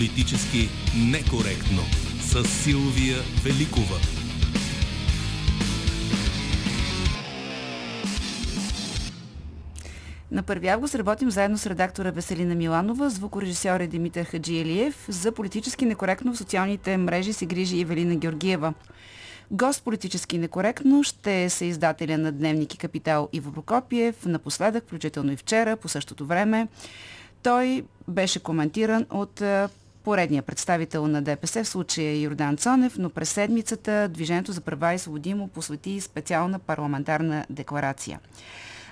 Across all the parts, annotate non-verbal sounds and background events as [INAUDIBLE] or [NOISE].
Политически некоректно с Силвия Великова. На 1 август работим заедно с редактора Веселина Миланова, звукорежисьор е Димитър Хаджилиев. За политически некоректно в социалните мрежи се грижи Евелина Георгиева. Гост политически некоректно ще се издателя на Дневник и Капитал Иво Прокопиев, напоследък, включително и вчера, по същото време. Той беше коментиран от поредния представител на ДПС, в случая Йордан Цонев, но през седмицата Движението за права и свободи му посвети специална парламентарна декларация.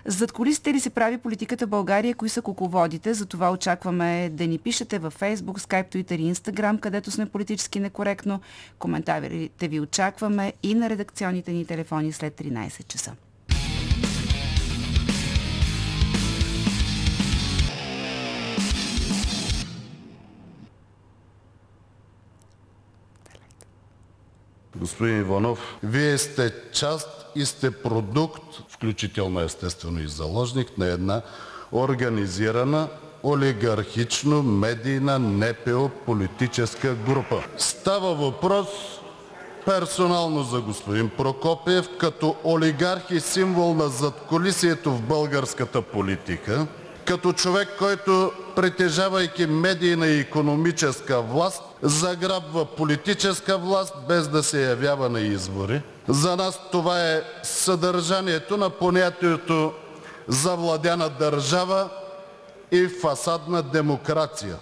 Зад колисите ли се прави политиката в България? Кои са кукловодите? За това очакваме да ни пишете във Facebook, Skype, Twitter и Instagram, където сме политически некоректно. Коментарите ви очакваме и на редакционните ни телефони след 13 часа. Господин Иванов, Вие сте част и сте продукт, включително естествено и заложник на една организирана олигархично медийна НПО политическа група. Става въпрос персонално за господин Прокопиев като олигарх и символ на задкулисието в българската политика, като човек, който притежавайки медийна и икономическа власт, заграбва политическа власт, без да се явява на избори. За нас това е съдържанието на понятието завладяна държава и фасадна демокрация,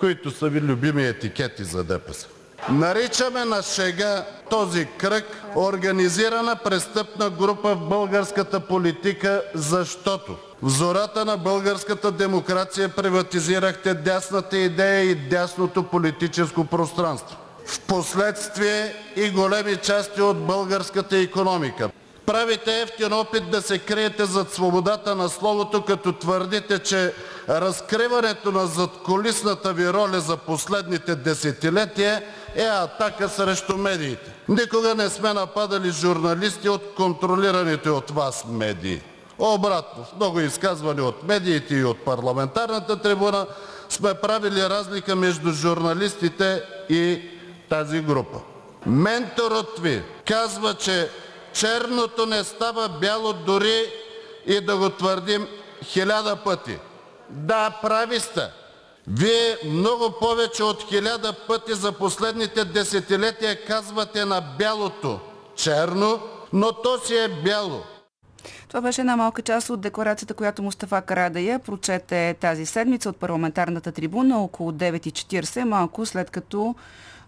които са Ви любими етикети за ДПС. Наричаме на шега този кръг организирана престъпна група в българската политика, защото в зората на българската демокрация приватизирахте дясната идея и дясното политическо пространство. Впоследствие и големи части от българската икономика. Правите ефтин опит да се криете зад свободата на словото, като твърдите, че разкриването на задкулисната ви роля за последните десетилетия е атака срещу медиите. Никога не сме нападали журналисти от контролираните от вас медии. Обратно, в много изказвания от медиите и от парламентарната трибуна сме правили разлика между журналистите и тази група. Менторът Ви казва, че черното не става бяло дори и да го твърдим хиляда пъти. Да, прави сте. Вие много повече от хиляда пъти за последните десетилетия казвате на бялото черно, но то си е бяло. Това беше една малка част от декларацията, която Мустафа Карадая прочете тази седмица от парламентарната трибуна около 9.40, малко след като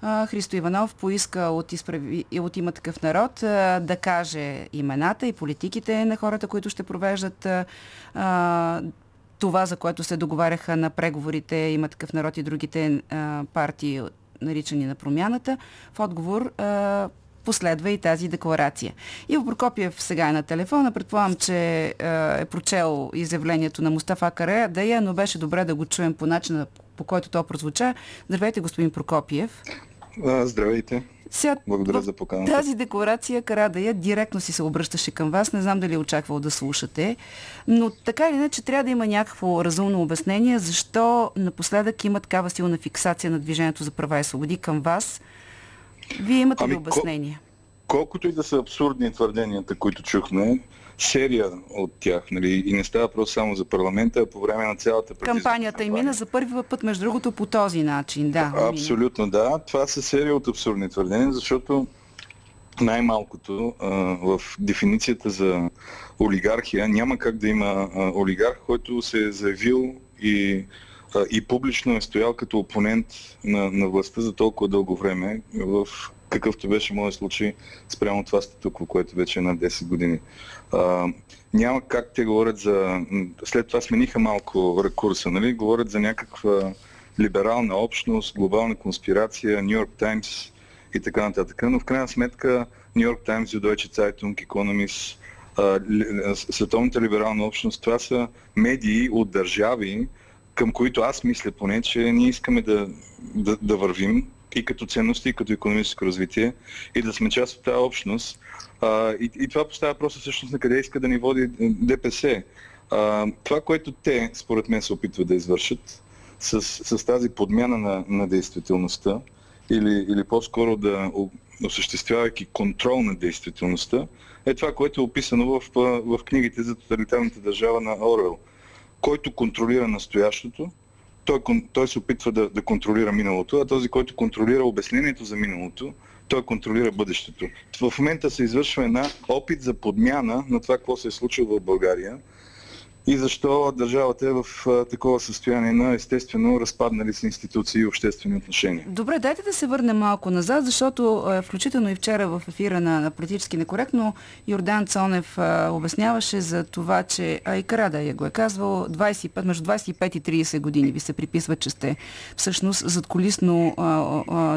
Христо Иванов поиска от, изправи, от има такъв народ да каже имената и политиките на хората, които ще провеждат това, за което се договаряха на преговорите има такъв народ и другите партии, наричани на промяната. В отговор последва и тази декларация. Иво Прокопиев сега е на телефона. Предполагам, че е прочел изявлението на Мустафа Карадая, но беше добре да го чуем по начина, по който то прозвуча. Здравейте, господин Прокопиев. Здравейте. Сега, Благодаря за поканата. Тази декларация Карадая директно си се обръщаше към вас. Не знам дали е очаквал да слушате. Но така или иначе трябва да има някакво разумно обяснение защо напоследък има такава силна фиксация на Движението за права и свободи към вас. Вие имате ами, ли обяснение? Колкото и да са абсурдни твърденията, които чухме, серия от тях. Нали? И не става просто само за парламента, а по време на цялата Кампанията им мина за първи път, между другото, по този начин. Да, Абсолютно, да. Това са серия от абсурдни твърдения, защото най-малкото в дефиницията за олигархия няма как да има олигарх, който се е заявил и, и публично е стоял като опонент на, на властта за толкова дълго време в какъвто беше моят случай спрямо това статукво, което вече е на 10 години. А, няма как те говорят за... След това смениха малко рекурса, нали? Говорят за някаква либерална общност, глобална конспирация, Нью Йорк Таймс и така нататък. Но в крайна сметка Нью Йорк Таймс, Deutsche Zeitung, Economist, Световната либерална общност, това са медии от държави, към които аз мисля поне, че ние искаме да, да, да вървим и като ценности, и като економическо развитие и да сме част от тази общност. А, и, и това поставя просто всъщност на къде иска да ни води ДПС. А, това, което те, според мен, се опитват да извършат, с, с тази подмяна на, на действителността или, или по-скоро да осъществявайки контрол на действителността, е това, което е описано в, в книгите за тоталитарната държава на Орел. Който контролира настоящото, той, той се опитва да, да контролира миналото, а този, който контролира обяснението за миналото, той контролира бъдещето. В момента се извършва една опит за подмяна на това, какво се е случило в България и защо държавата е в такова състояние на естествено разпаднали се институции и обществени отношения. Добре, дайте да се върнем малко назад, защото включително и вчера в ефира на, на политически некоректно Йордан Цонев а, обясняваше за това, че а и я го е казвал, 25, между 25 и 30 години ви се приписва, че сте всъщност задколисно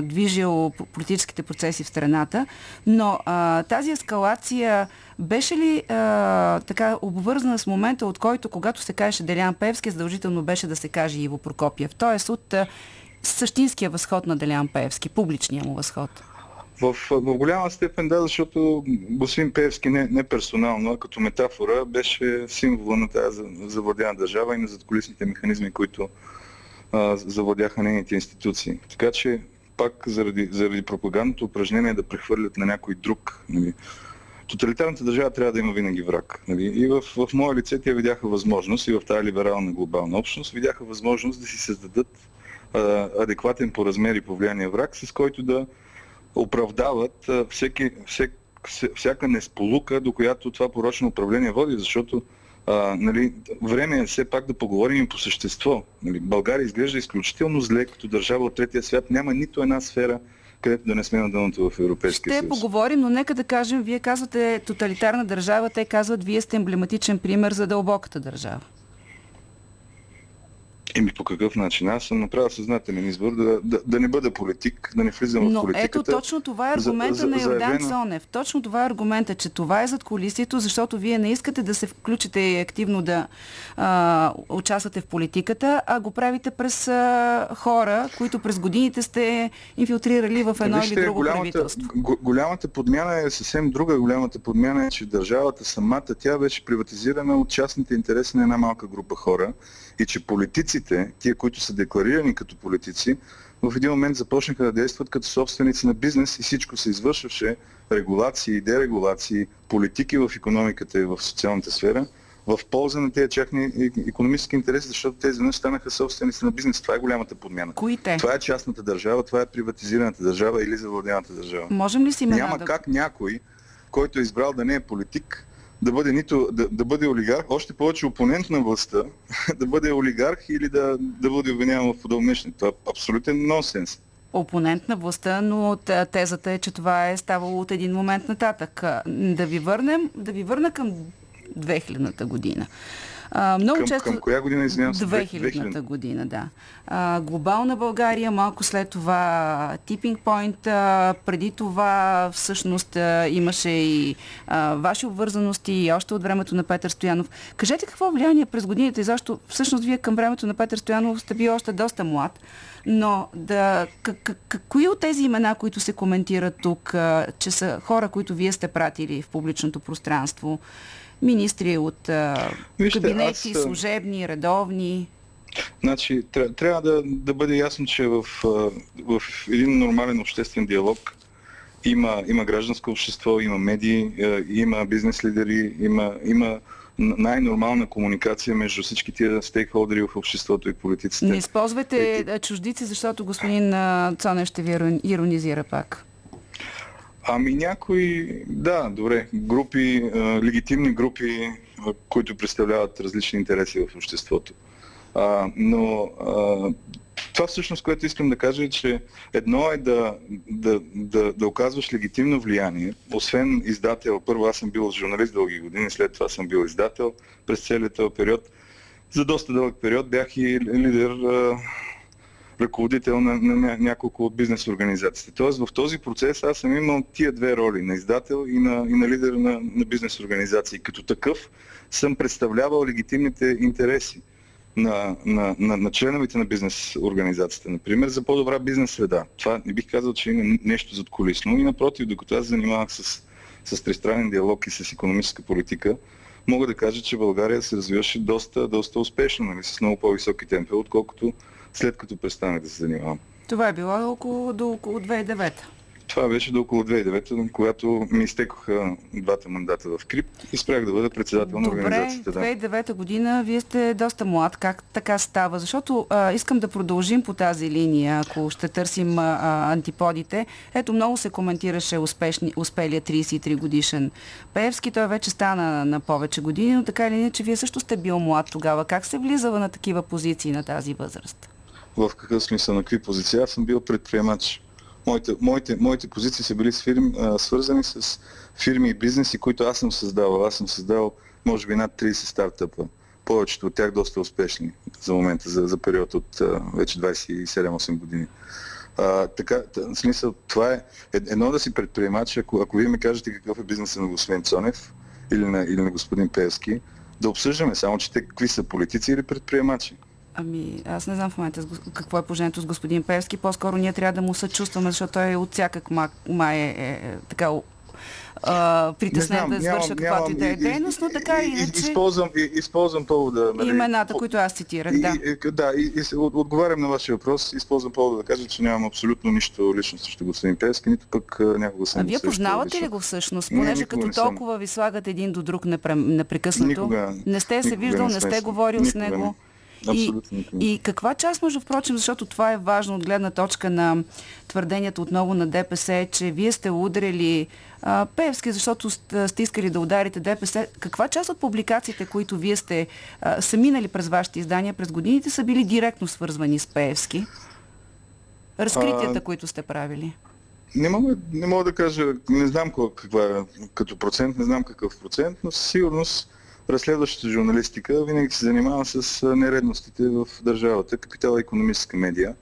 движил политическите процеси в страната, но а, тази ескалация беше ли а, така обвързана с момента, от който, когато се кажеше Делян Певски, задължително беше да се каже Иво Прокопиев? Т.е. от а, същинския възход на Делян Певски, публичния му възход? В, в голяма степен да, защото господин Певски не, не персонално, а като метафора беше символа на тази завладяна държава и на задколисните механизми, които а, завладяха нейните институции. Така че пак заради, заради пропагандното упражнение да прехвърлят на някой друг нали, тоталитарната държава трябва да има винаги враг. Нали? И в, в мое лице те видяха възможност и в тази либерална глобална общност видяха възможност да си създадат а, адекватен по размер и по влияние враг, с който да оправдават а, всеки, всек, всяка несполука, до която това порочно управление води, защото а, нали, време е все пак да поговорим и по същество. Нали, България изглежда изключително зле като държава от третия свят. Няма нито една сфера, където да не сме на дъното в Европейския съюз. Ще поговорим, но нека да кажем, вие казвате тоталитарна държава, те казват, вие сте емблематичен пример за дълбоката държава. Еми по какъв начин? Аз съм направил съзнателен избор да, да, да не бъда политик, да не влизам Но в политиката. ето точно това е аргумента за, за, на Йордан заявено... Цонев. Точно това е аргумента, че това е зад колисието, защото вие не искате да се включите и активно да а, участвате в политиката, а го правите през а, хора, които през годините сте инфилтрирали в едно Вижте, или друго голямата, правителство. Голямата подмяна е съвсем друга. Голямата подмяна е, че държавата самата, тя беше приватизирана от частните интереси на една малка група хора и че политиците, тия, които са декларирани като политици, в един момент започнаха да действат като собственици на бизнес и всичко се извършваше, регулации, дерегулации, политики в економиката и в социалната сфера, в полза на тези чахни економически интереси, защото тези не станаха собственици на бизнес. Това е голямата подмяна. Кои те? Това е частната държава, това е приватизираната държава или завладяната държава. Можем ли си Няма да... как някой, който е избрал да не е политик, да бъде, нито, да, да бъде олигарх, още повече опонент на властта, [LAUGHS] да бъде олигарх или да, да бъде обвиняван в нещо. Това е абсолютен нонсенс. Опонент на властта, но тезата е, че това е ставало от един момент нататък. Да ви върнем, да ви върна към 2000-та година. А, много към, често... към коя година, извинявам се? 2000-та година, да. А, глобална България, малко след това Tipping Point, а, преди това всъщност имаше и а, ваши обвързаности и още от времето на Петър Стоянов. Кажете какво влияние през годините и защо всъщност вие към времето на Петър Стоянов сте били още доста млад, но да, к- к- кои от тези имена, които се коментират тук, а, че са хора, които вие сте пратили в публичното пространство, министри от Вижте, кабинети, аз... служебни, редовни? Значи, трябва да, да бъде ясно, че в, в един нормален обществен диалог има, има гражданско общество, има медии, има бизнес лидери, има, има най-нормална комуникация между всички тия стейкхолдери в обществото и политиците. Не използвайте чуждици, защото господин Цонев ще ви иронизира пак. Ами някои, да, добре, групи, легитимни групи, които представляват различни интереси в обществото. А, но а, това всъщност, което искам да кажа е, че едно е да, да, да, да оказваш легитимно влияние, освен издател. Първо аз съм бил журналист дълги години, след това съм бил издател през целият този период. За доста дълъг период бях и лидер ръководител на, на няколко от бизнес организациите. Тоест в този процес аз съм имал тия две роли, на издател и на, и на лидер на, на бизнес организации. Като такъв съм представлявал легитимните интереси на, на, на, на членовете на бизнес организацията, например, за по-добра бизнес среда. Това не бих казал, че има нещо зад колисно и напротив, докато аз занимавах с, с тристранен диалог и с економическа политика, мога да кажа, че България се развиваше доста, доста успешно, нали, с много по-високи темпи, отколкото след като престанах да се занимавам. Това е било около, до около 2009. Това беше до около 2009, когато ми изтекоха двата мандата в КРИП и спрях да бъда председател на организацията. Добре, 2009 година вие сте доста млад. Как така става? Защото а, искам да продължим по тази линия, ако ще търсим а, антиподите. Ето, много се коментираше успешни, успелия 33 годишен Пеевски. Той вече стана на повече години, но така или иначе вие също сте бил млад тогава. Как се влизава на такива позиции на тази възраст? В какъв смисъл, на какви позиции? Аз съм бил предприемач моите, моите, моите позиции са били с фирми, свързани с фирми и бизнеси, които аз съм създавал. Аз съм създавал може би над 30 стартъпа. Повечето от тях доста успешни за момента, за, за период от вече 27-8 години. А, така, в смисъл, това е едно да си предприемач, ако, ако вие ми кажете какъв е бизнесът на господин Цонев или на, или на господин Певски, да обсъждаме само, че те какви са политици или предприемачи. Ами, аз не знам в момента какво е положението с господин Певски. По-скоро ние трябва да му съчувстваме, защото той от всякак май е, е, е така притеснен да извърша каквато и да е дейност, но така и иначе... Използвам, използвам повода... Нали, имената, които аз цитирах, да. И, да, и, и, отговарям на вашия въпрос. Използвам повода да кажа, че нямам абсолютно нищо лично срещу господин Певски, нито пък някога съм... А вие познавате ли го всъщност? Понеже като толкова ви слагат един до друг непрекъснато, не сте се виждал, не сте говорил с него. Не. И, и каква част, между впрочем, защото това е важно от гледна точка на твърденията отново на ДПС, че вие сте удрели а, Певски, защото сте искали да ударите ДПС. Каква част от публикациите, които вие сте а, са минали през вашите издания през годините, са били директно свързвани с Певски? Разкритията, а... които сте правили? Не мога, не мога да кажа, не знам каква е като процент, не знам какъв процент, но със сигурност разследващата журналистика винаги се занимава с нередностите в държавата, капитала и економическа медия.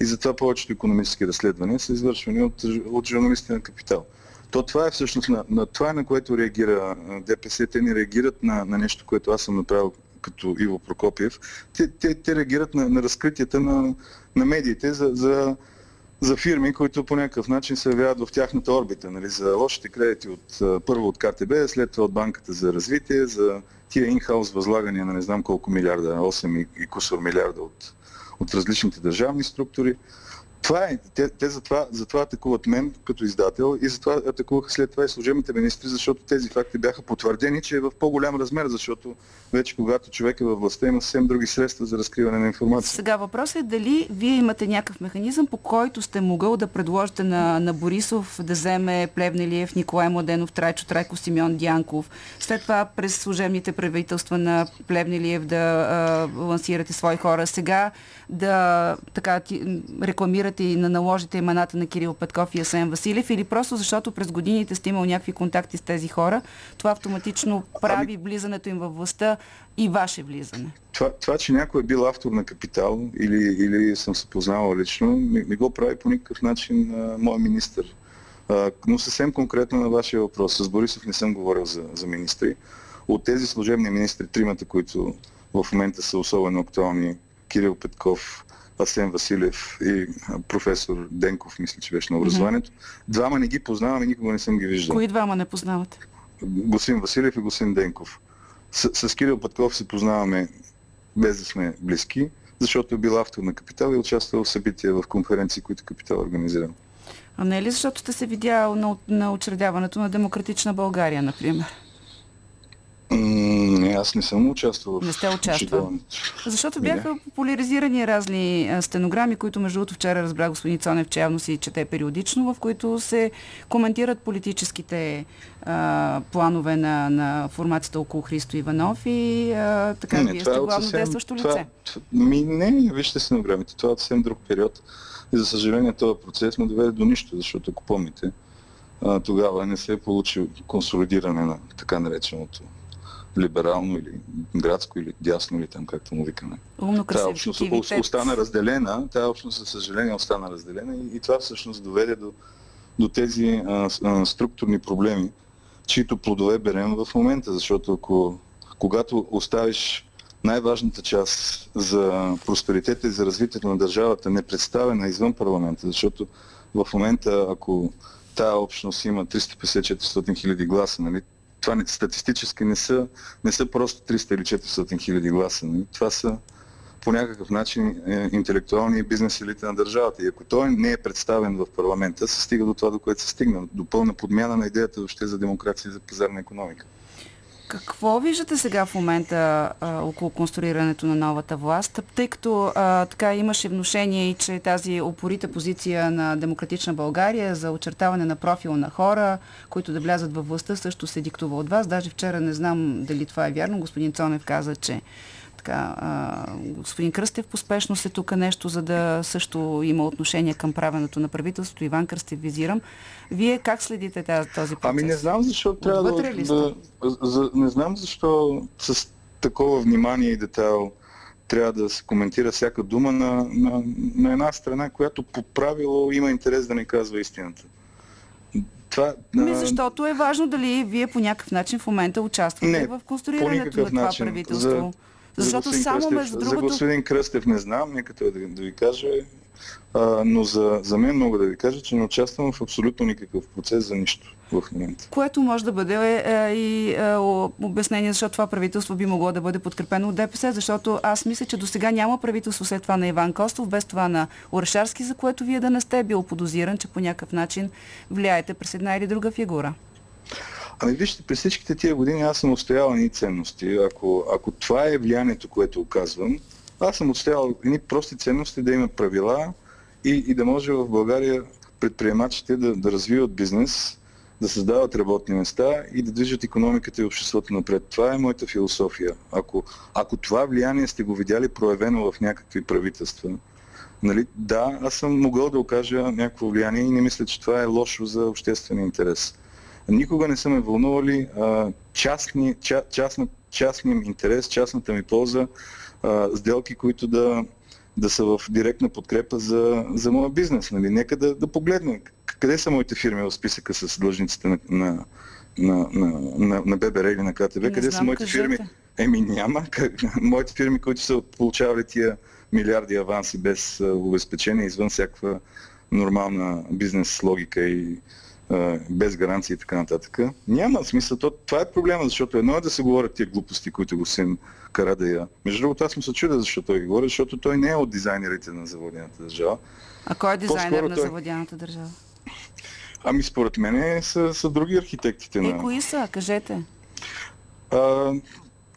И затова повечето економически разследвания са извършвани от, от журналисти на капитал. То това е всъщност на, на това, на което реагира ДПС. Те не реагират на, на нещо, което аз съм направил като Иво Прокопиев. Те, те, те реагират на, на разкритията на, на медиите за, за за фирми, които по някакъв начин се явяват в тяхната орбита. Нали, за лошите кредити от, първо от КТБ, след това от Банката за развитие, за тия инхаус възлагания на не знам колко милиарда, 8 и, и кусор милиарда от, от различните държавни структури. Това е. Те, те затова, затова атакуват мен като издател и затова атакуваха след това и служебните министри, защото тези факти бяха потвърдени, че е в по-голям размер, защото вече когато човек е във властта има съвсем други средства за разкриване на информация. Сега въпросът е дали вие имате някакъв механизъм, по който сте могъл да предложите на, на Борисов да вземе Плевнелиев, Николай Младенов, Трайчо Трайко, Симеон Дянков. След това през служебните правителства на Плевнелиев да а, лансирате свои хора. Сега да така рекламирате и на наложите имената на Кирил Петков и Асен Василев или просто защото през годините сте имал някакви контакти с тези хора, това автоматично прави ами- влизането им във властта и ваше влизане? Това, това че някой е бил автор на Капитал или, или съм се познавал лично, не, го прави по никакъв начин а, мой министр. А, но съвсем конкретно на вашия въпрос. С Борисов не съм говорил за, за министри. От тези служебни министри, тримата, които в момента са особено актуални, Кирил Петков, Асен Василев и професор Денков, мисля, че беше на образованието. Mm-hmm. Двама не ги познавам и никога не съм ги виждал. Кои двама не познавате? Госин Василев и Госин Денков. С, с Кирил Петков се познаваме без да сме близки, защото е бил автор на Капитал и е участвал в събития в конференции, които Капитал организира. А не е ли защото сте се видял на, на учредяването на Демократична България, например? Не, аз не съм участвал Не сте участвал. Защото бяха не. популяризирани разни стенограми, които между другото вчера разбра господин Цонев, че явно си чете периодично, в които се коментират политическите а, планове на, на формацията около Христо Иванов и а, така не, вие сте е главно съвсем, действащо това, лице. Ми, не, вижте стенограмите. Това е съвсем друг период. И за съжаление този процес не доведе до нищо, защото ако помните, а, тогава не се е получил консолидиране на така нареченото либерално или градско или дясно или там както му викаме. Умно Тая общност остана разделена, тая общност за съжаление остана разделена и, и това всъщност доведе до, до тези а, а, структурни проблеми, чието плодове берем в момента, защото ако когато оставиш най-важната част за просперитета и за развитието на държавата не представена извън парламента, защото в момента, ако тая общност има 350-400 хиляди гласа, нали, това не, статистически не са, не са просто 300 или 400 хиляди гласа. Не? Нали? Това са по някакъв начин е, интелектуалния бизнес елита на държавата. И ако той не е представен в парламента, се стига до това, до което се стигна. До пълна подмяна на идеята въобще за демокрация и за пазарна економика. Какво виждате сега в момента а, около конструирането на новата власт, тъй като а, така имаше внушение и че тази опорита позиция на Демократична България за очертаване на профил на хора, които да влязат във властта, също се диктува от вас. Даже вчера не знам дали това е вярно. Господин Цонев каза, че така, а, господин Кръстев поспешно се тук нещо, за да също има отношение към правенето на правителството. Иван Кръстев визирам. Вие как следите тази, този процес? Ами не знам защо трябва да, да, за, не знам защо с такова внимание и детайл трябва да се коментира всяка дума на, на, на една страна, която по правило има интерес да не казва истината. Това, Ми, защото е важно дали вие по някакъв начин в момента участвате не, в конструирането на това начин. правителство. За, защото за само Кръстев, между другото... За господин Кръстев не знам, нека той да, да ви каже. А, но за, за мен мога да ви кажа, че не участвам в абсолютно никакъв процес за нищо в момента. Което може да бъде е, е, и е, обяснение, защото това правителство би могло да бъде подкрепено от ДПС, защото аз мисля, че до сега няма правителство след това на Иван Костов, без това на Орешарски, за което вие да не сте бил подозиран, че по някакъв начин влияете през една или друга фигура. Ами вижте, през всичките тия години аз съм отстоял ни ценности. Ако, ако това е влиянието, което оказвам, аз съм отстоял едни прости ценности да има правила и, и да може в България предприемачите да, да развиват бизнес, да създават работни места и да движат економиката и обществото напред. Това е моята философия. Ако, ако това влияние сте го видяли проявено в някакви правителства, нали, да, аз съм могъл да окажа някакво влияние и не мисля, че това е лошо за обществен интерес. Никога не са ме вълнували а, частни, ча, частна, частния интерес, частната ми полза, а, сделки, които да, да са в директна подкрепа за, за моя бизнес. Нали? Нека да, да погледнем къде са моите фирми в списъка с длъжниците на, на, на, на, на, на ББР или на КТВ, не къде знам, са моите кажете. фирми? Еми няма. Моите фирми, които са получавали тия милиарди аванси без обезпечение, извън всякаква нормална бизнес логика и без гаранции и така нататък. Няма смисъл. То, това е проблема, защото едно е да се говорят тия глупости, които го син кара да я. Между другото, аз съм се чудя защо той ги говори, защото той не е от дизайнерите на заводената държава. А кой е дизайнер на той... заводяната държава? Ами според мен са, са други архитектите. Е, на... кои са? Кажете. А,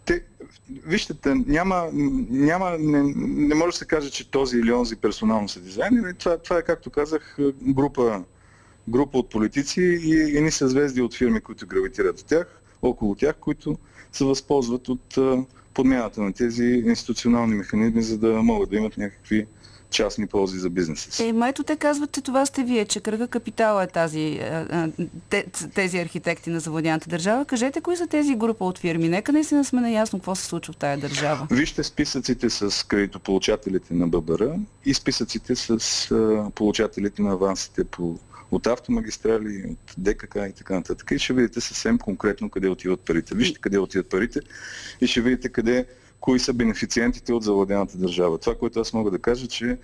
те, вижте, няма, няма не, не може да се каже, че този или онзи персонално са дизайнери. Това, това е, както казах, група група от политици и едни съзвезди от фирми, които гравитират от тях, около тях, които се възползват от подмяната на тези институционални механизми, за да могат да имат някакви частни ползи за бизнеса си. Е, майто те казват, че това сте вие, че кръга капитала е тази, тези архитекти на завладяната държава. Кажете, кои са тези група от фирми? Нека наистина сме наясно какво се случва в тая държава. Вижте списъците с кредитополучателите на ББР и списъците с получателите на авансите по от автомагистрали, от ДКК и така нататък. И ще видите съвсем конкретно къде отиват парите. Вижте къде отиват парите и ще видите къде кои са бенефициентите от завладената държава. Това, което аз мога да кажа, че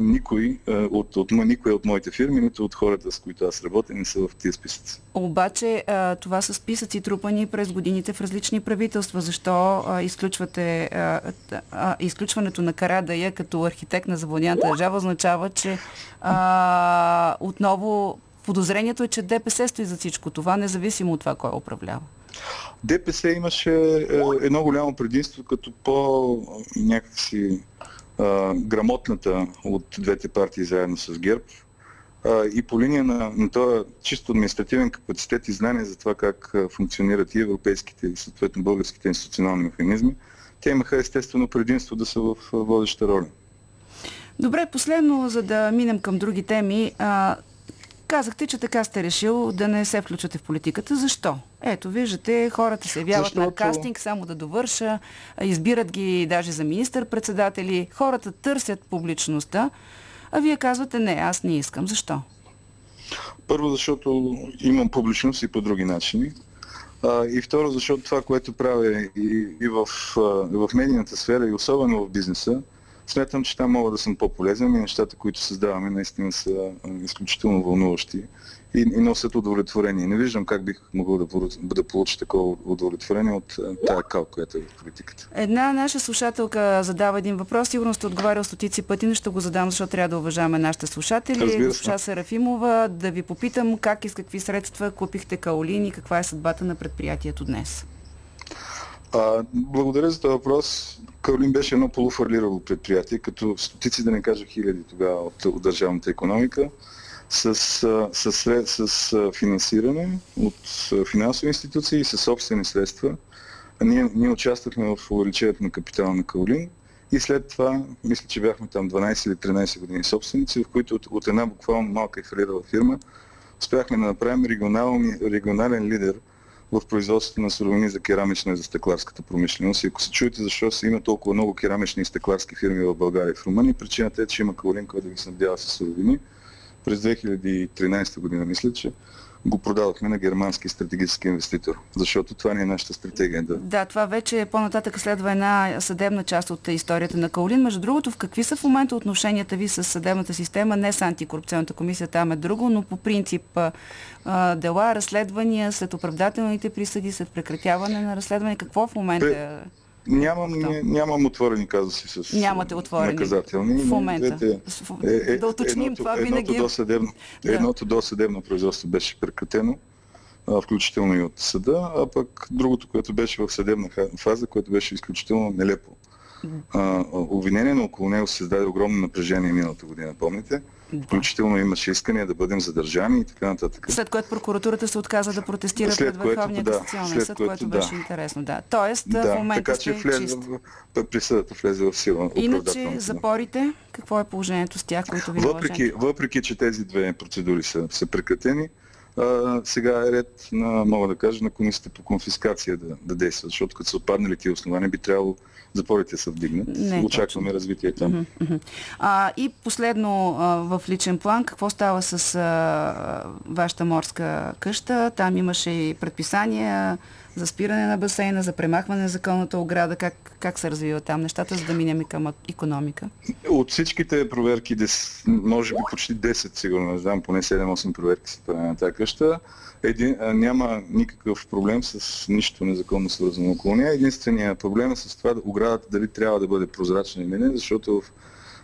никой от, от, никой от моите фирми, нито от хората, с които аз работя, не са в тия списъци. Обаче това са списъци трупани през годините в различни правителства. Защо изключвате изключването на Карадая като архитект на завладената държава означава, че а, отново подозрението е, че ДПС стои за всичко това, независимо от това кой управлява. ДПС имаше е, едно голямо предимство като по някакси грамотната от двете партии заедно с ГЕРБ и по линия на, на този чисто административен капацитет и знание за това как функционират и европейските и съответно българските институционални механизми, те имаха естествено предимство да са в водеща роля. Добре, последно, за да минем към други теми. Казахте, че така сте решил да не се включвате в политиката. Защо? Ето, виждате, хората се явяват Защото... на кастинг, само да довърша, избират ги даже за министър-председатели, хората търсят публичността, а вие казвате не, аз не искам. Защо? Първо, защото имам публичност и по други начини. А, и второ, защото това, което правя и, и в, в медийната сфера, и особено в бизнеса, Смятам, че там мога да съм по-полезен и нещата, които създаваме, наистина са изключително вълнуващи и, и носят удовлетворение. Не виждам как бих могъл да, да получа такова удовлетворение от тази кал, която е в политиката. Една наша слушателка задава един въпрос. Сигурно сте отговарял стотици пъти, но ще го задам, защото трябва да уважаваме нашите слушатели. Госпожа Серафимова, да ви попитам как и с какви средства купихте каолин и каква е съдбата на предприятието днес. А, благодаря за този въпрос. Каолин беше едно полуфарлирало предприятие, като стотици, да не кажа хиляди тогава от, от държавната економика с, с, с, с финансиране от финансови институции и със собствени средства. Ние, ние участвахме в увеличението на капитала на Каолин и след това, мисля, че бяхме там 12 или 13 години собственици, в които от, от една буквално малка и фалирала фирма успяхме да направим регионален лидер в производството на суровини за керамична и за стекларската промишленост. И ако се чуете защо се има толкова много керамични и стекларски фирми в България и в Румъния, причината е, че има Каолин, който да ги снабдява с суровини през 2013 година, мисля, че го продадохме на германски стратегически инвеститор, защото това не е нашата стратегия. Да, да това вече по-нататък следва една съдебна част от историята на Каолин. Между другото, в какви са в момента отношенията ви с съдебната система, не с антикорупционната комисия, там е друго, но по принцип дела, разследвания, след оправдателните присъди, след прекратяване на разследване, какво в момента е? Нямам, нямам отворени казуси с Нямате отворени наказателни. В момента. Двете, е, е, да уточним едното, това винаги. Едното досъдебно, да. едното досъдебно производство беше прекратено, включително и от съда, а пък другото, което беше в съдебна фаза, което беше изключително нелепо. А, обвинение, но около него се създаде огромно напрежение миналата година, помните? Да. Включително имаше искания да бъдем задържани и така нататък. След което прокуратурата се отказа да протестира след пред Върховния да, касационен съд, което, да. беше интересно. Да. Тоест, да, в момента така, че влезе, в, присъдата влезе в сила. Иначе запорите, какво е положението с тях, които ви въпреки, въпреки, че тези две процедури са, са прекратени, а, сега е ред на, мога да кажа, на комисията по конфискация да, да действа, защото като са отпаднали тия основания, би трябвало запорите са вдигнат. Не, Очакваме точно. развитие там. А, и последно а, в личен план, какво става с а, вашата морска къща? Там имаше и предписания за спиране на басейна, за премахване на законната ограда. Как, как се развива там нещата, за да минем и към економика? От всичките проверки, може би почти 10 сигурно, не знам, поне 7-8 проверки са на тази къща. Един, няма никакъв проблем с нищо незаконно свързано около нея. Единственият проблем е с това да оградата дали трябва да бъде прозрачна или не, защото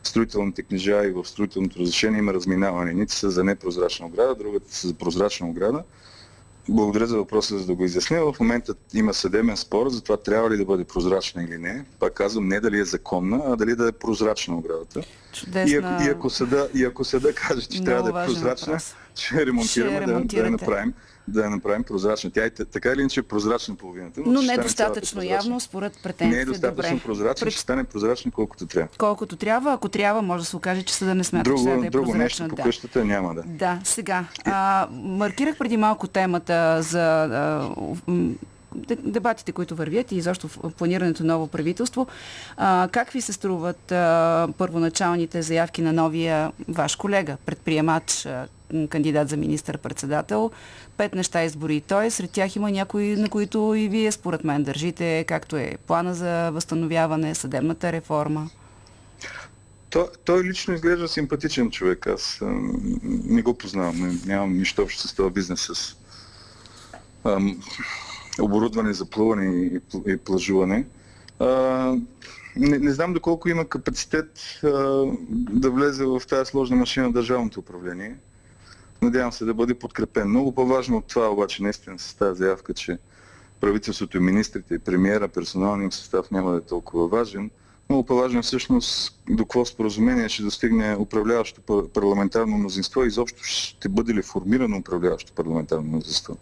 в строителните книжа и в строителното разрешение има разминаване. Ните са за непрозрачна ограда, другата са за прозрачна ограда. Благодаря за въпроса, за да го изясня. В момента има съдебен спор за това трябва ли да бъде прозрачна или не. Пак казвам, не дали е законна, а дали да е прозрачна оградата. Чудесна... И, ако, и, ако съда, и ако съда каже, че Много трябва да е прозрачна, въпрос. ще ремонтираме, ще да, да я направим да я направим прозрачна. Тя е така или иначе е прозрачна половината. Но, но не достатъчно явно, според претенциите. Не е достатъчно прозрачна, Пред... ще стане прозрачна колкото трябва. Колкото трябва, ако трябва, може да се окаже, че съда не смята, друго, че да е друго прозрачна. нещо по къщата няма да. Да, сега. А, маркирах преди малко темата за а, дебатите, които вървят и изобщо планирането ново правителство. А, как ви се струват а, първоначалните заявки на новия ваш колега, предприемач, а, кандидат за министър-председател? Пет неща избори той. Сред тях има някои, на които и вие според мен държите, както е плана за възстановяване, съдебната реформа. Той, той лично изглежда симпатичен човек. Аз а, не го познавам. нямам нищо общо с този бизнес с оборудване за плуване и, плажуване. Не, не знам доколко има капацитет да влезе в тази сложна машина на държавното управление. Надявам се да бъде подкрепен. Много по-важно от това обаче наистина с тази заявка, че правителството и министрите, и премиера, персоналният състав няма да е толкова важен. Много по-важно е всъщност до какво споразумение ще достигне управляващо парламентарно мнозинство и изобщо ще бъде ли формирано управляващо парламентарно мнозинство.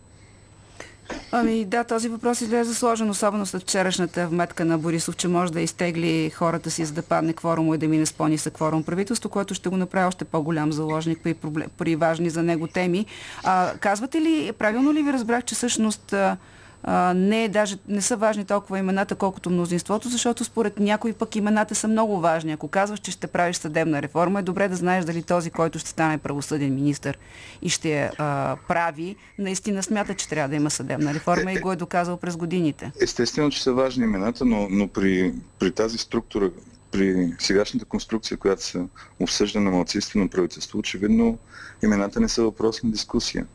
Ами да, този въпрос изглежда сложен, особено след вчерашната вметка на Борисов, че може да изтегли хората си, за да падне кворум и да мине с по-нисък кворум правителство, което ще го направи още по-голям заложник при, проблем, при важни за него теми. А, казвате ли, правилно ли ви разбрах, че всъщност а, не, даже, не са важни толкова имената, колкото мнозинството, защото според някои пък имената са много важни. Ако казваш, че ще правиш съдебна реформа, е добре да знаеш дали този, който ще стане правосъден министр и ще я прави, наистина смята, че трябва да има съдебна реформа и го е доказал през годините. Естествено, че са важни имената, но, но при, при тази структура, при сегашната конструкция, която се обсъжда на малцинствено правителство, очевидно имената не са въпрос на дискусия.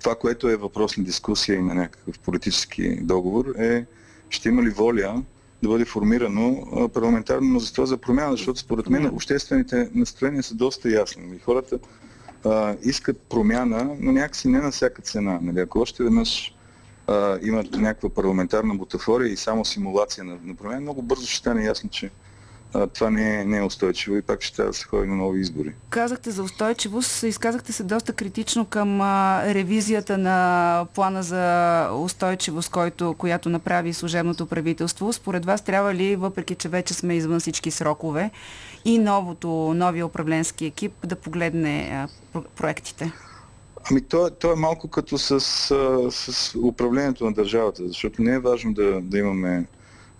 Това, което е въпрос на дискусия и на някакъв политически договор е ще има ли воля да бъде формирано парламентарно мнозинство за промяна, защото според мен обществените настроения са доста ясни. И хората а, искат промяна, но някакси не на всяка цена. Нали? Ако още веднъж а, имат някаква парламентарна бутафория и само симулация на, на промяна, много бързо ще стане ясно, че а, това не е, не е устойчиво и пак ще трябва да се ходи на нови избори. Казахте за устойчивост, изказахте се доста критично към а, ревизията на плана за устойчивост, който, която направи служебното правителство. Според вас трябва ли, въпреки че вече сме извън всички срокове, и новото, новия управленски екип да погледне а, проектите? Ами то, то е малко като с, с управлението на държавата, защото не е важно да, да имаме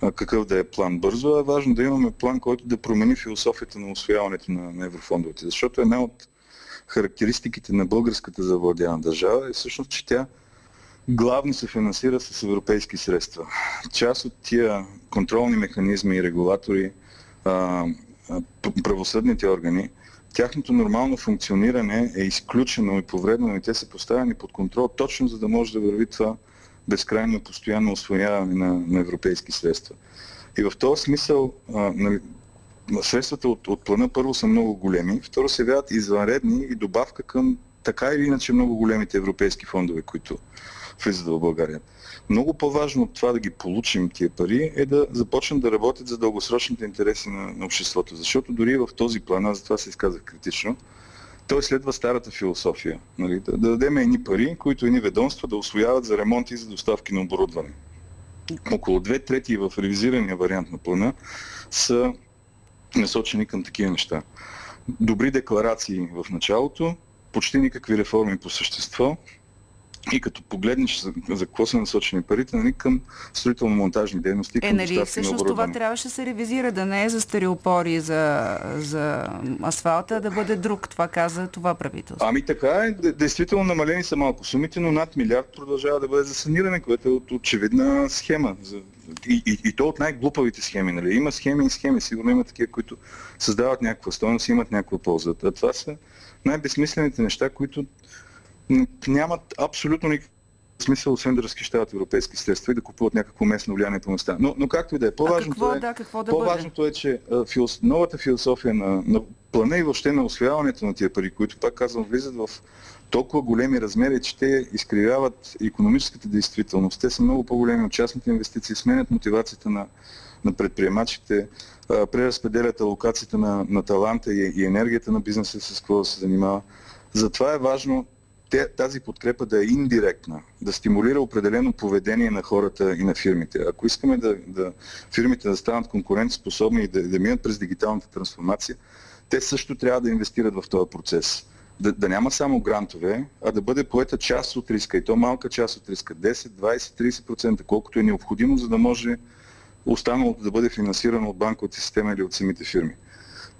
какъв да е план бързо, а е важно да имаме план, който да промени философията на освояването на, на еврофондовете. Защото една от характеристиките на българската завладяна държава е всъщност, че тя главно се финансира с европейски средства. Част от тия контролни механизми и регулатори, правосъдните органи, тяхното нормално функциониране е изключено и повредено и те са поставени под контрол точно за да може да върви това безкрайно постоянно освояване на, на европейски средства. И в този смисъл а, нали, средствата от, от плана първо са много големи, второ се явяват извънредни и добавка към така или иначе много големите европейски фондове, които влизат в България. Много по-важно от това да ги получим тия пари е да започнат да работят за дългосрочните интереси на, на обществото. Защото дори в този план, аз за това се изказах критично, той следва старата философия. Нали? Да, да дадем едни пари, които едни ведомства да освояват за ремонти и за доставки на оборудване. Около две трети в ревизирания вариант на плана са насочени към такива неща. Добри декларации в началото, почти никакви реформи по същество, и като погледнеш за, за какво са насочени парите, нали, към строително-монтажни дейности. Е, нали, всъщност това трябваше да се ревизира, да не е за стереопори, за, за асфалта, да бъде друг. Това каза това правителство. Ами така е, действително намалени са малко сумите, но над милиард продължава да бъде за саниране, което е от очевидна схема. За, и, и, и то от най-глупавите схеми. Нали. Има схеми и схеми, сигурно има такива, които създават някаква стойност и имат някаква полза. А това са най-безсмислените неща, които нямат абсолютно никакъв смисъл, освен да разхищават европейски средства и да купуват някакво местно влияние по места. Но, но както и да е, по-важното, е, да, какво да по-важното е, че филос, новата философия на, на плана и въобще на освояването на тия пари, които, пак казвам, влизат в толкова големи размери, че те изкривяват економическата действителност. Те са много по-големи от частните инвестиции, сменят мотивацията на, на предприемачите, преразпределят алокацията на, на таланта и, и енергията на бизнеса с какво да се занимава. Затова е важно тази подкрепа да е индиректна, да стимулира определено поведение на хората и на фирмите. Ако искаме да, да фирмите да станат конкурентоспособни и да, да минат през дигиталната трансформация, те също трябва да инвестират в този процес. Да, да няма само грантове, а да бъде поета част от риска и то малка част от риска, 10, 20, 30%, колкото е необходимо, за да може останалото да бъде финансирано от банковата система или от самите фирми.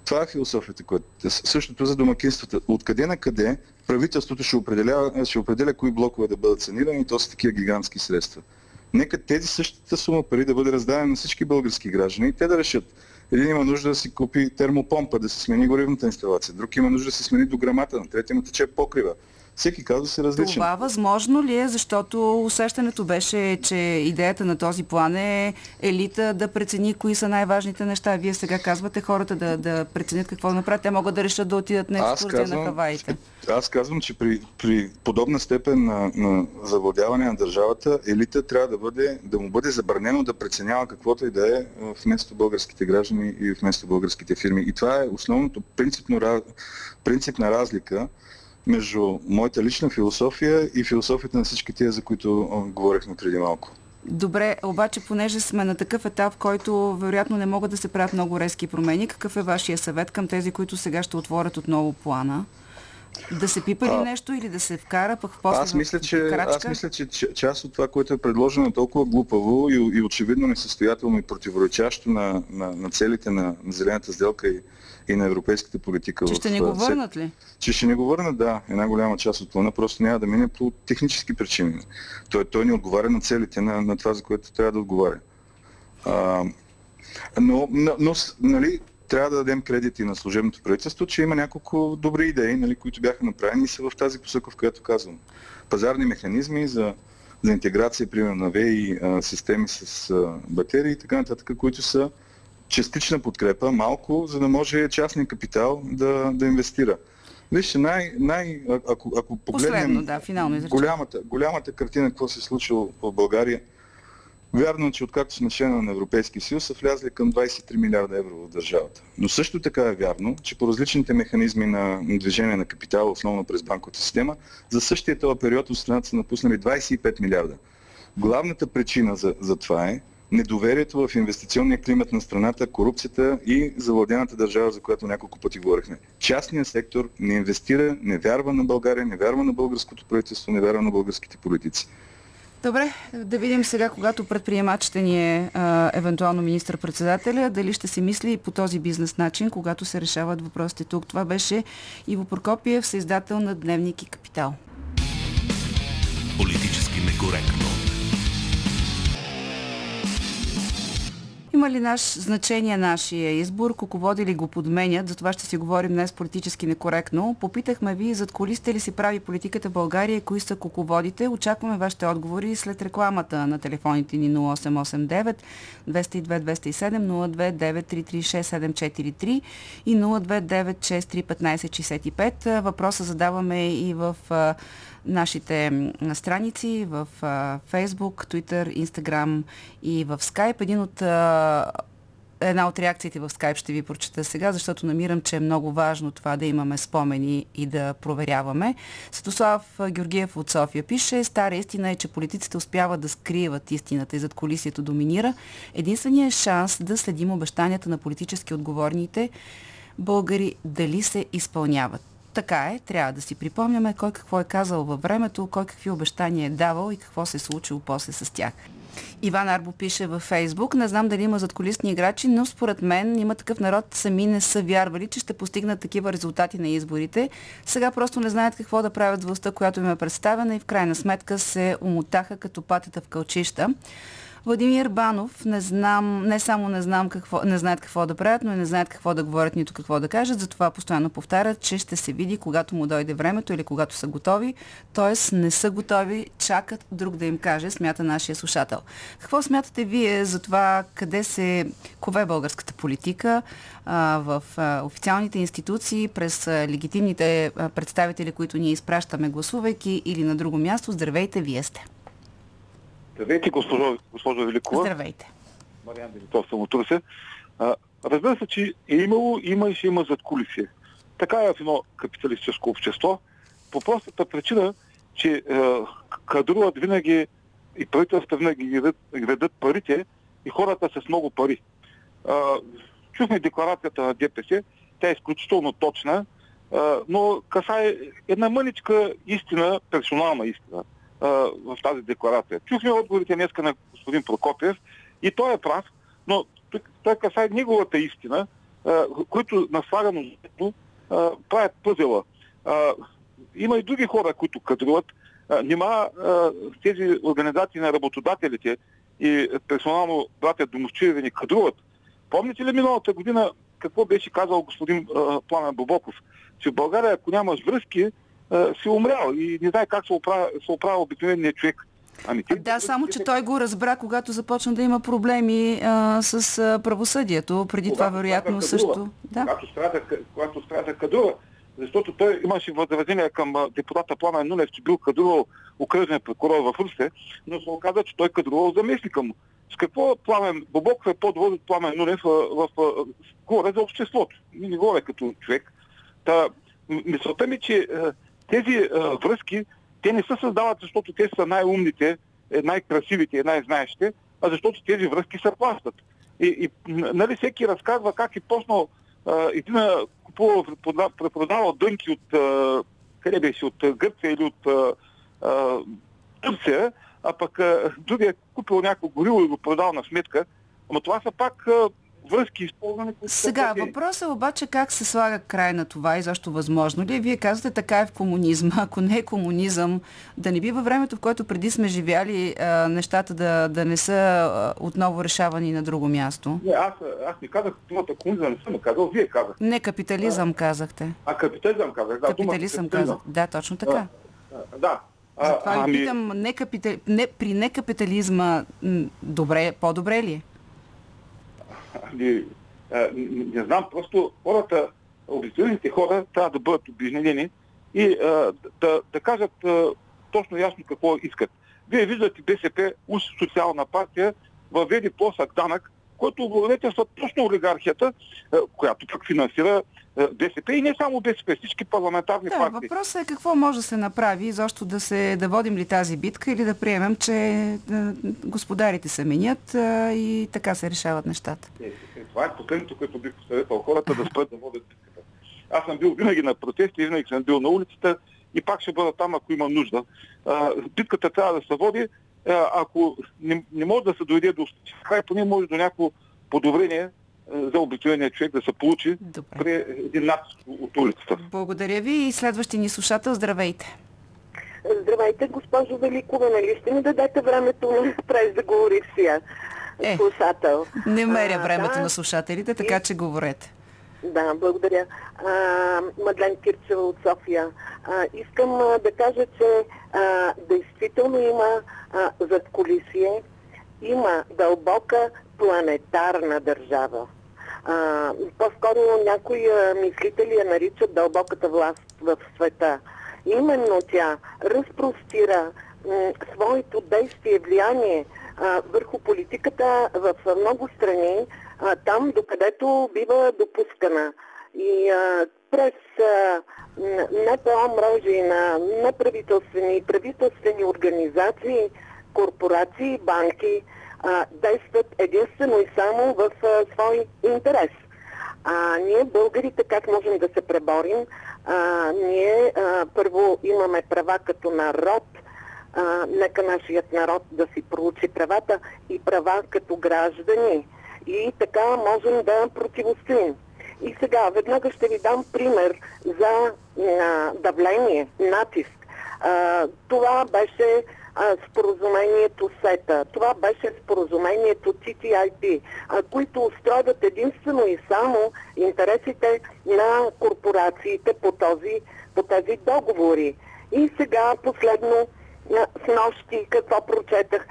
Това е философията, която същото за домакинствата. Откъде на къде правителството ще определя, ще определя кои блокове да бъдат санирани и то са такива гигантски средства. Нека тези същата сума пари да бъде раздадена на всички български граждани и те да решат. Един има нужда да си купи термопомпа, да се смени горивната инсталация, друг има нужда да се смени дограмата, на третия има тече покрива всеки казва се различен. Това възможно ли е, защото усещането беше, че идеята на този план е елита да прецени кои са най-важните неща. Вие сега казвате хората да, да преценят какво да направят. Те могат да решат да отидат на екскурзия казвам, на Хаваите. Аз казвам, че при, при подобна степен на, на завладяване на държавата, елита трябва да, бъде, да му бъде забранено да преценява каквото и да е вместо българските граждани и вместо българските фирми. И това е основното принципно, принципна разлика между моята лична философия и философията на всички тия, за които говорихме преди малко. Добре, обаче понеже сме на такъв етап, който вероятно не могат да се правят много резки промени, какъв е вашия съвет към тези, които сега ще отворят отново плана? Да се пипа ли а, нещо или да се вкара пък в после аз мисля, че, Аз мисля, че част от това, което е предложено е толкова глупаво и, и очевидно несъстоятелно и противоречащо на, на, на целите на, на зелената сделка и, и на европейската политика. Че ще ни го върнат ли? Че ще ни го върнат, да. Една голяма част от плана просто няма да мине по технически причини. Той, той не отговаря на целите на, на това, за което трябва да отговаря. А, Но, но, но нали, трябва да дадем кредити на служебното правителство, че има няколко добри идеи, нали, които бяха направени и са в тази посока, в която казвам. Пазарни механизми за, за интеграция, примерно на ВЕИ системи с а, батерии и така нататък, които са частична подкрепа, малко, за да може частния капитал да, да инвестира. Вижте, най, най, ако, ако погледнем Последно, да, финално голямата, голямата картина, какво се е случило в България, Вярно е, че откакто сме члена на Европейския съюз са влязли към 23 милиарда евро в държавата. Но също така е вярно, че по различните механизми на движение на капитал, основно през банковата система, за същия този период от страната са напуснали 25 милиарда. Главната причина за, за това е недоверието в инвестиционния климат на страната, корупцията и завладената държава, за която няколко пъти говорихме. Частният сектор не инвестира, не вярва на България, не вярва на българското правителство, не вярва на българските политици. Добре, да видим сега, когато предприемачите ни е а, евентуално министър-председателя, дали ще се мисли и по този бизнес начин, когато се решават въпросите тук. Това беше Иво Прокопиев, съиздател на Дневник и Капитал. Политически некоректно. Има ли наш значение нашия избор? Куководи ли го подменят? За това ще си говорим днес политически некоректно. Попитахме ви зад колисте ли си прави политиката в България кои са куководите. Очакваме вашите отговори след рекламата на телефоните ни 0889 202 207 029 и 029631565. Въпроса задаваме и в нашите страници в Facebook, Twitter, Instagram и в Skype. Един от една от реакциите в Skype ще ви прочета сега, защото намирам, че е много важно това да имаме спомени и да проверяваме. Светослав Георгиев от София пише, стара истина е, че политиците успяват да скриват истината и зад колисието доминира. Единственият шанс да следим обещанията на политически отговорните българи дали се изпълняват така е, трябва да си припомняме кой какво е казал във времето, кой какви обещания е давал и какво се е случило после с тях. Иван Арбо пише във Фейсбук. Не знам дали има задколисни играчи, но според мен има такъв народ, сами не са вярвали, че ще постигнат такива резултати на изборите. Сега просто не знаят какво да правят с властта, която им е представена и в крайна сметка се умотаха като патета в кълчища. Владимир Банов, не знам, не само не знам какво, не знаят какво да правят, но и не знаят какво да говорят, нито какво да кажат. Затова постоянно повтарят, че ще се види, когато му дойде времето или когато са готови. Тоест не са готови, чакат друг да им каже, смята нашия слушател. Какво смятате вие за това къде се кове българската политика а, в а, официалните институции, през а, легитимните представители, които ние изпращаме гласувайки или на друго място? Здравейте, вие сте. Здравейте, госпожо, госпожо Великова. Здравейте. Мариан Димитров съм от Русе. Разбира се, че е имало, има и ще има зад кулисие. Така е в едно капиталистическо общество. По простата причина, че е, кадруват винаги и правителствата винаги ги ведат парите и хората с много пари. Е, чухме декларацията на ДПС, тя е изключително точна, е, но касае една мъничка истина, персонална истина в тази декларация. Чухме отговорите днеска на господин Прокопиев и той е прав, но той касае неговата истина, които наслагано правят пъзела. Има и други хора, които кадруват. Нима тези организации на работодателите и персонално братя домовчиеви ни кадруват. Помните ли миналата година какво беше казал господин Пламен Бобоков? Че в България, ако нямаш връзки, си умрял и не знае как се оправя, се оправя обикновеният човек. Ами, ти, да, само че той го разбра, когато започна да има проблеми а, с а, правосъдието. Преди когато това, вероятно, също. Да. Когато страда, когато страда Кадура, защото той имаше възражение към депутата Пламен Нунев, че бил кадрувал окръжен прокурор в Русе, но се оказа, че той кадрувал заместника му. С какво Пламен Бобоков е по-добър от Пламен Нунев в, в, в, говоря за обществото. Не говоря като човек. Та, мисълта ми, че тези а, връзки, те не се създават, защото те са най-умните, е, най-красивите, най-знаещите, а защото тези връзки се плащат. И, и нали, всеки разказва как е почнал един купувал, препродавал дънки от а, къде беше, от Гърция или от а, Турция, а пък другия купил някакво гориво и го продал на сметка. Ама това са пак а, връзки използване. които са Сега, платени. въпросът е обаче как се слага край на това и защо възможно ли? е? Вие казвате така е в комунизма. [LAUGHS] Ако не е комунизъм, да не би във времето, в което преди сме живяли, а, нещата да, да не са а, отново решавани на друго място? Не, аз, аз не казах думата комунизъм, не съм казал, вие казахте. Не капитализъм, казахте. А капитализъм казах, да. Капитализъм казах. Да, точно така. А, Да. А, Затова ви ами, питам, не капитал... не, при некапитализма добре, по-добре ли е? Ами, не, не знам, просто хората, обикновените хора трябва да бъдат обединени и а, да, да кажат а, точно ясно какво искат. Вие виждате БСП, уж социална партия, въведе плосък данък, който облагодетелства точно олигархията, а, която пък финансира а, БСП и не само БСП, всички парламентарни Да, партии. въпросът е какво може да се направи, защо да, се, да водим ли тази битка или да приемем, че е, господарите се менят и така се решават нещата. Е, е, това е последното, което бих посъветвал хората да спрат да водят битката. Аз съм бил винаги на протести, винаги съм бил на улицата и пак ще бъда там, ако има нужда. Битката трябва да се води. А, ако не, не може да се дойде до край, поне може до някакво подобрение а, за обикновения човек да се получи Добре. при един натиск от улицата. Благодаря ви и следващия ни слушател, здравейте. Здравейте, госпожо Великова, нали ще ми дадете времето на преждеговорившия Е, слушател? Не меря А, времето да, на слушателите, така че говорете. Да, благодаря. А, Мадлен Кирчева от София. А, искам а, да кажа, че а, действително има а, задколисие, има дълбока планетарна държава. А, по-скоро някои а, мислители я наричат дълбоката власт в света. Именно тя разпростира м, своето действие, влияние а, върху политиката в много страни, а, там докъдето бива допускана. И а, през а, НПО мрежи на неправителствени и правителствени организации, корпорации, банки а, действат единствено и само в а, свой интерес. А ние, българите, как можем да се преборим? А, ние а, първо имаме права като народ, а, нека нашият народ да си проучи правата и права като граждани. И така можем да противостоим. И сега, веднага ще ви дам пример за а, давление, натиск. А, това беше споразумението СЕТА, това беше споразумението TTIP, които устройват единствено и само интересите на корпорациите по, този, по тези договори. И сега последно, с нощи, какво прочетах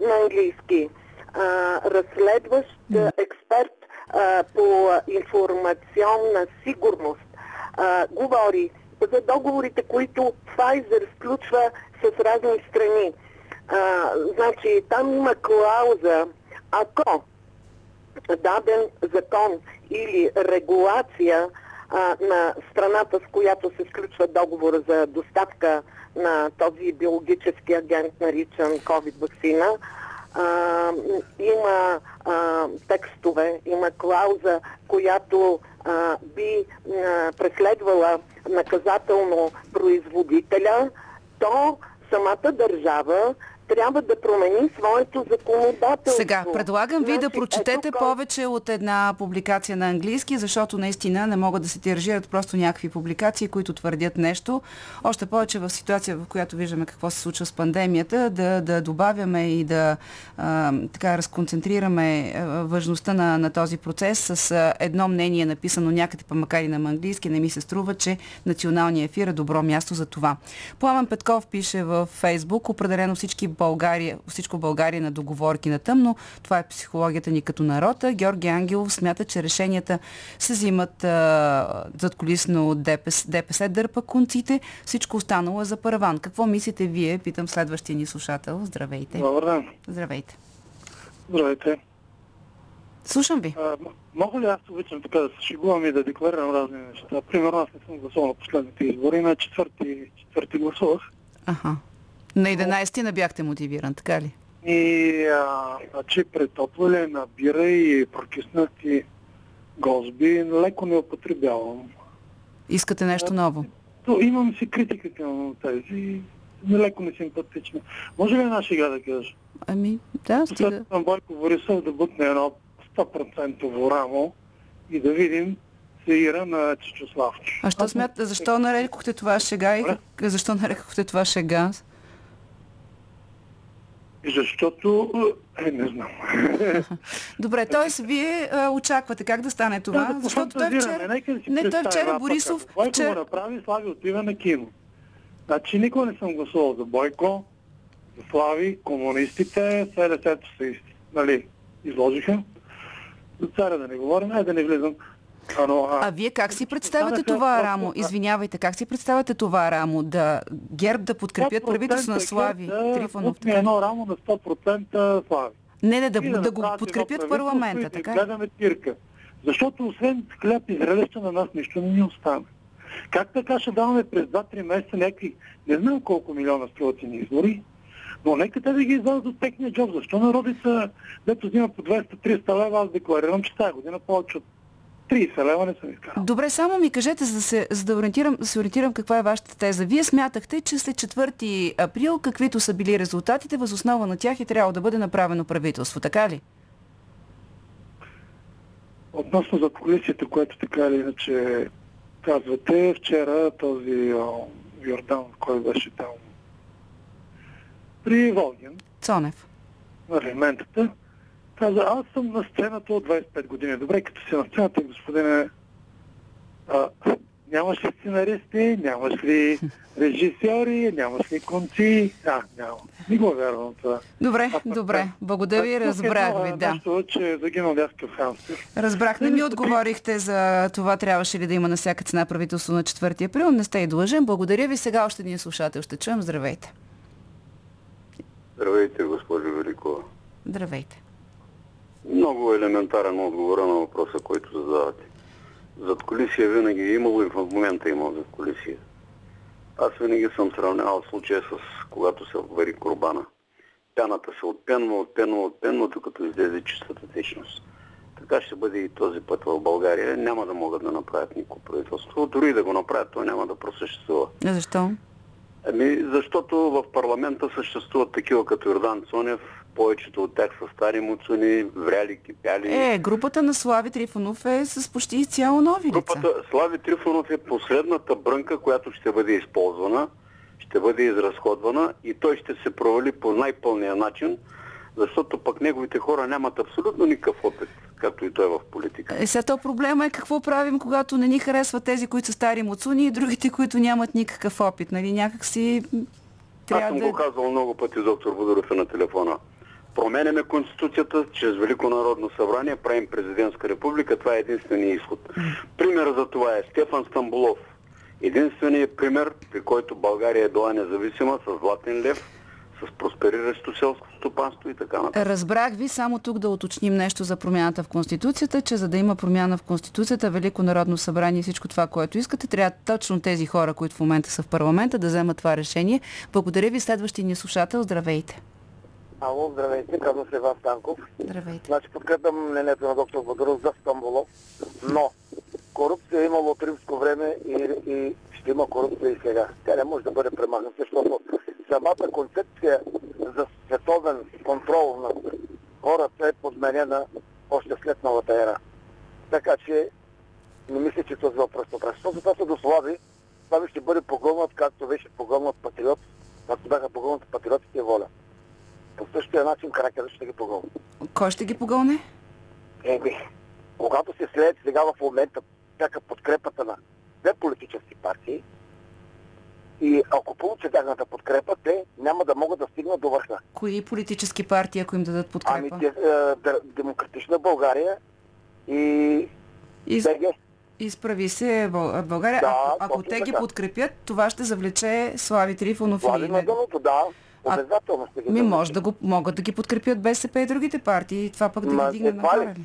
на английски. А, разследващ а, експерт а, по информационна сигурност а, говори за договорите, които Pfizer сключва с разни страни. А, значи, там има клауза, ако даден закон или регулация а, на страната, с която се сключва договор за доставка на този биологически агент, наричан COVID-вакцина, а, има а, текстове, има клауза, която а, би а, преследвала наказателно производителя, то самата държава трябва да промени своето законодателство. Сега, предлагам ви да Значи, прочетете ето повече от една публикация на английски, защото наистина не могат да се тиражират просто някакви публикации, които твърдят нещо. Още повече в ситуация, в която виждаме какво се случва с пандемията, да, да добавяме и да а, така разконцентрираме важността на, на този процес с едно мнение написано някъде, па макар и на английски, не ми се струва, че националния ефир е добро място за това. Пламен Петков пише в Фейсбук, определено всички България, всичко България на договорки на тъмно. Това е психологията ни като народа. Георги Ангелов смята, че решенията се взимат а, зад колисно от ДПС, ДПС дърпа конците. Всичко останало е за параван. Какво мислите вие? Питам следващия ни слушател. Здравейте. Добър ден. Здравейте. Здравейте. Слушам ви. А, мога ли аз обичам така да се шегувам и да декларирам разни неща? Примерно аз не съм гласувал на последните избори, на четвърти, четвърти гласувах. Аха. На 11 не бяхте мотивиран, така ли? И а, значи претопляле на бира и прокиснати гозби леко не употребявам. Искате нещо ново? То, имам си критика към тези леко несимпатични. Може ли една шега да кажа? Ами, да, стига. След на Бойко Борисов да бутне едно 100% рамо и да видим сеира на Чичославчо. А що смятате, защо нарекохте това шега и защо нарекохте това шега? Защото... Е, не знам. [LAUGHS] Добре, т.е. вие а, очаквате как да стане това, Да, да защото той вчера... Нека да си Не, той вчера аз Борисов... Бойко Вчера... го направи, Слави отива на кино. Значи никога не съм гласувал за Бойко, за Слави, комунистите, СДС-то се нали, изложиха. За царя да не говорим, не да не влизам. А, вие как си представяте това рамо? Извинявайте, как си представяте това рамо? Да ГЕРБ да подкрепят правителство на 100% Слави да Трифонов? ли? едно рамо на 100% Слави. Не, не, да, да, да го подкрепят парламента, така? Да гледаме тирка. Защото освен хляб и зрелища на нас нищо не ни остана. Как така ще даваме през 2-3 месеца някакви, не знам колко милиона струват ни избори, но нека те да ги издадат от техния джоб. Защо народица, дето взима по 200-300 лева, аз декларирам, че тази година повече от 30 лева не съм изкарал. Добре, само ми кажете, за да, се, за да, ориентирам, да се ориентирам каква е вашата теза. Вие смятахте, че след 4 април, каквито са били резултатите, възоснова на тях е трябвало да бъде направено правителство, така ли? Относно за колисията, което така или иначе казвате, вчера този о, Йордан, кой беше там при Волгин, Цонев. на елементата, каза, аз съм на сцената от 25 години. Добре, като си на сцената, господине, а, нямаш ли сценаристи, нямаш ли [LAUGHS] режисьори, нямаш ли конци? А, няма. Не го вярвам това. Добре, А, добре. да. Благодаря ви, разбрах ви, да. Нещо, че е загинал някакъв хамстер. Разбрах, не ми отговорихте за това трябваше ли да има на всяка цена правителство на 4 април. Не сте и длъжен. Благодаря ви. Сега още един слушател ще чуем. Здравейте. Здравейте, госпожо Великова. Здравейте. Много елементарен отговор на въпроса, който задавате. Зад колисия винаги е имало и в момента има зад колисия. Аз винаги съм сравнявал случая с когато се вари корбана. Пяната се отпенва, отпенва, отпенва, докато излезе чистата течност. Така ще бъде и този път в България. Няма да могат да направят никакво правителство. Дори да го направят, то няма да просъществува. Защо? Ами, защото в парламента съществуват такива като Йордан Цонев, повечето от тях са стари муцуни, вряли, кипяли. Е, групата на Слави Трифонов е с почти изцяло нови лица. Групата Слави Трифонов е последната брънка, която ще бъде използвана, ще бъде изразходвана и той ще се провали по най-пълния начин, защото пък неговите хора нямат абсолютно никакъв опит, както и той в политика. Е, сега то проблема е какво правим, когато не ни харесват тези, които са стари муцуни и другите, които нямат никакъв опит. Нали? Някак си Аз трябва съм да... го казвал много пъти, доктор Водоров е на телефона. Променяме Конституцията чрез Велико народно събрание, правим президентска република, това е единствения изход. Пример за това е Стефан Стамбулов. Единственият пример, при който България е била независима с златен лев, с проспериращо селско стопанство и така нататък. Разбрах ви, само тук да уточним нещо за промяната в Конституцията, че за да има промяна в Конституцията, Велико народно събрание и всичко това, което искате, трябва точно тези хора, които в момента са в парламента, да вземат това решение. Благодаря ви, следващия ни слушател. Здравейте. Ало, здравейте, казвам се Иван Станков. Здравейте. Значи подкрепям мнението на доктор Бодоров за Стамбулов, но корупция е имало от римско време и, и ще има корупция и сега. Тя не може да бъде премахната, защото самата концепция за световен контрол на хората е подменена още след новата ера. Така че не мисля, че този въпрос е прав. Защото това са до Слави, това ще бъде погълнат, както беше погълнат патриот, както бяха погълнат патриотите и воля. По същия начин характерът ще ги погълна. Кой ще ги погълне? Еми, когато се след сега в момента всяка подкрепата на две политически партии и ако получат тяхната подкрепа, те няма да могат да стигнат до върха. Кои политически партии, ако им дадат подкрепа? Ами те, е, Демократична България и И... БГ. Изправи се Бъл- България. Да, ако ако те ги така. подкрепят, това ще завлече Слави Трифонов и... дъното, да. А- Обязателно ще ги Ми може да го, могат да ги подкрепят БСП и другите партии и това пък да Ма, ги дигне ли. ли?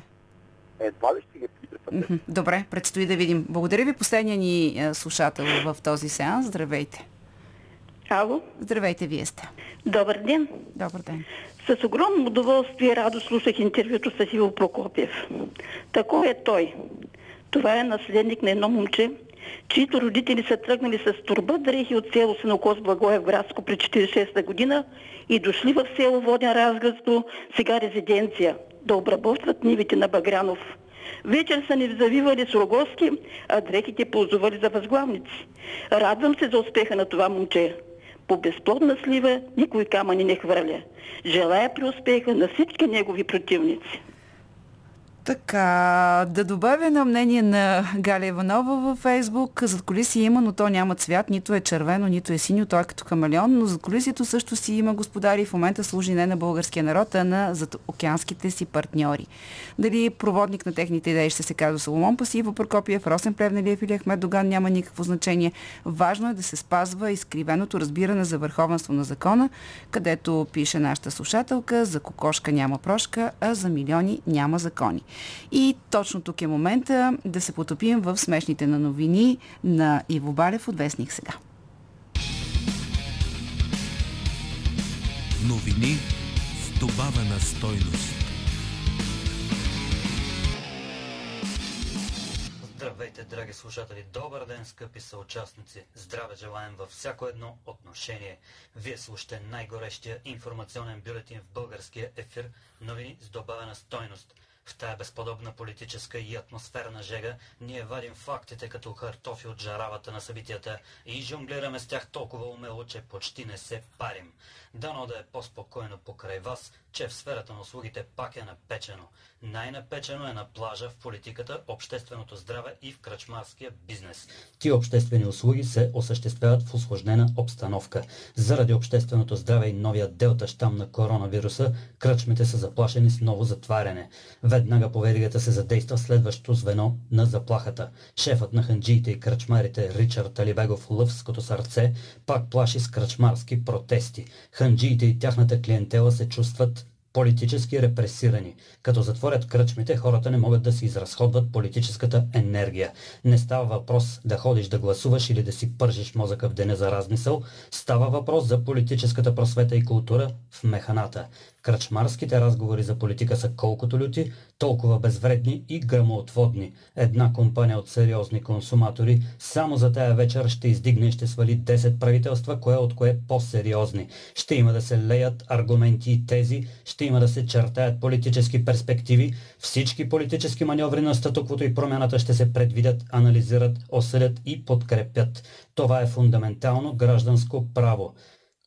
Едва ли ще ги подкрепят. Добре, предстои да видим. Благодаря ви последния ни е, слушател в този сеанс. Здравейте. Ало, Здравейте, вие сте. добър ден. Добър ден. С огромно удоволствие и радост слушах интервюто с Иво Прокопиев. Такой е той. Това е наследник на едно момче, чието родители са тръгнали с турба дрехи от село Сенокос Благоев Градско при 46-та година и дошли в село Воден Разградско, сега резиденция. да обработват нивите на Багрянов. Вечер са ни завивали с рогоски, а дрехите ползували за възглавници. Радвам се за успеха на това момче. По безплодна слива никой камъни не хвърля. Желая при успеха на всички негови противници. Така, да добавя на мнение на Галя Иванова във Фейсбук. Зад колиси има, но то няма цвят. Нито е червено, нито е синьо. Той е като камелеон. Но зад колисието също си има господари. В момента служи не на българския народ, а на океанските си партньори. Дали проводник на техните идеи ще се казва Соломон Пасиво Прокопиев, Росен Плевнелиев или Ахмед Доган няма никакво значение. Важно е да се спазва изкривеното разбиране за върховенство на закона, където пише нашата слушателка, за кокошка няма прошка, а за милиони няма закони. И точно тук е момента да се потопим в смешните на новини на Иво Балев от Вестник сега. Новини с добавена стойност. Здравейте, драги слушатели! Добър ден, скъпи съучастници! Здраве желаем във всяко едно отношение. Вие слушате най-горещия информационен бюлетин в българския ефир новини с добавена стойност – в тая безподобна политическа и атмосферна жега ние вадим фактите като картофи от жаравата на събитията и жонглираме с тях толкова умело, че почти не се парим. Дано да е по-спокойно покрай вас, че в сферата на услугите пак е напечено. Най-напечено е на плажа, в политиката, общественото здраве и в кръчмарския бизнес. Ти обществени услуги се осъществяват в осложнена обстановка. Заради общественото здраве и новия делта щам на коронавируса, кръчмите са заплашени с ново затваряне. Веднага по веригата се задейства следващото звено на заплахата. Шефът на ханджиите и кръчмарите Ричард Талибегов Лъвското сърце пак плаши с кръчмарски протести. Ханджиите и тяхната клиентела се чувстват политически репресирани. Като затворят кръчмите, хората не могат да си изразходват политическата енергия. Не става въпрос да ходиш да гласуваш или да си пържиш мозъка в деня за размисъл. Става въпрос за политическата просвета и култура в механата. Кръчмарските разговори за политика са колкото люти, толкова безвредни и грамоотводни. Една компания от сериозни консуматори само за тая вечер ще издигне и ще свали 10 правителства, кое от кое по-сериозни. Ще има да се леят аргументи и тези, ще има да се чертаят политически перспективи, всички политически маневри на статуквото и промяната ще се предвидят, анализират, осъдят и подкрепят. Това е фундаментално гражданско право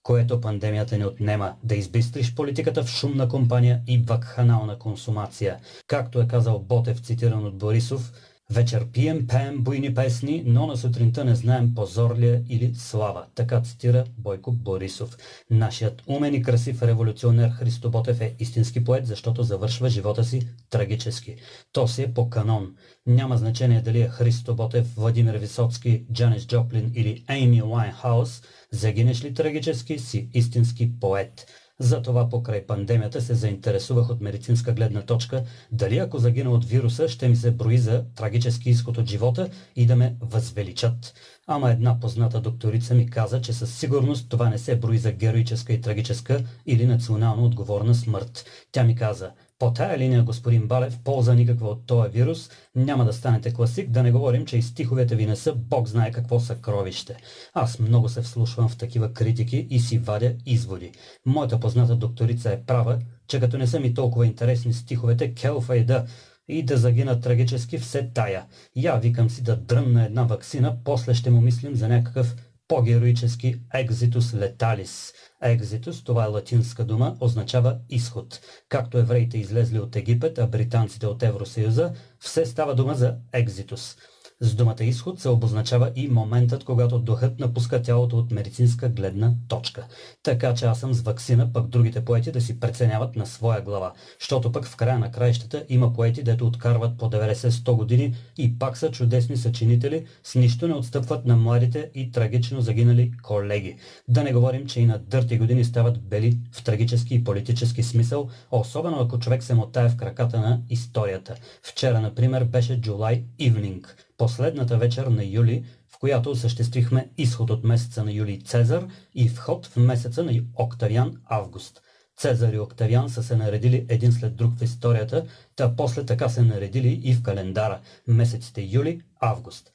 което пандемията не отнема, да избистриш политиката в шумна компания и вакханална консумация. Както е казал Ботев, цитиран от Борисов, Вечер пием, пеем буйни песни, но на сутринта не знаем позор ли е или слава. Така цитира Бойко Борисов. Нашият умен и красив революционер Христо Ботев е истински поет, защото завършва живота си трагически. То си е по канон. Няма значение дали е Христо Ботев, Владимир Висоцки, Джанис Джоплин или Ейми Лайнхаус. Загинеш ли трагически, си истински поет. Затова покрай пандемията се заинтересувах от медицинска гледна точка, дали ако загина от вируса, ще ми се брои за трагически изход от живота и да ме възвеличат. Ама една позната докторица ми каза, че със сигурност това не се брои за героическа и трагическа или национално отговорна смърт. Тя ми каза, по тая линия, господин Балев, полза никаква от този вирус, няма да станете класик, да не говорим, че и стиховете ви не са Бог знае какво съкровище. Аз много се вслушвам в такива критики и си вадя изводи. Моята позната докторица е права, че като не са ми толкова интересни стиховете, келфа и да, и да загина трагически все тая. Я викам си да дръмна една вакцина, после ще му мислим за някакъв по-героически екзитус леталис. Екзитус, това е латинска дума, означава изход. Както евреите излезли от Египет, а британците от Евросъюза, все става дума за екзитус. С думата изход се обозначава и моментът, когато духът напуска тялото от медицинска гледна точка. Така че аз съм с вакцина, пък другите поети да си преценяват на своя глава. Защото пък в края на краищата има поети, дето откарват по 90-100 години и пак са чудесни съчинители, с нищо не отстъпват на младите и трагично загинали колеги. Да не говорим, че и на дърти години стават бели в трагически и политически смисъл, особено ако човек се мотае в краката на историята. Вчера, например, беше July Evening последната вечер на юли, в която осъществихме изход от месеца на юли Цезар и вход в месеца на Октавиан Август. Цезар и Октавиан са се наредили един след друг в историята, та после така се наредили и в календара – месеците юли-август.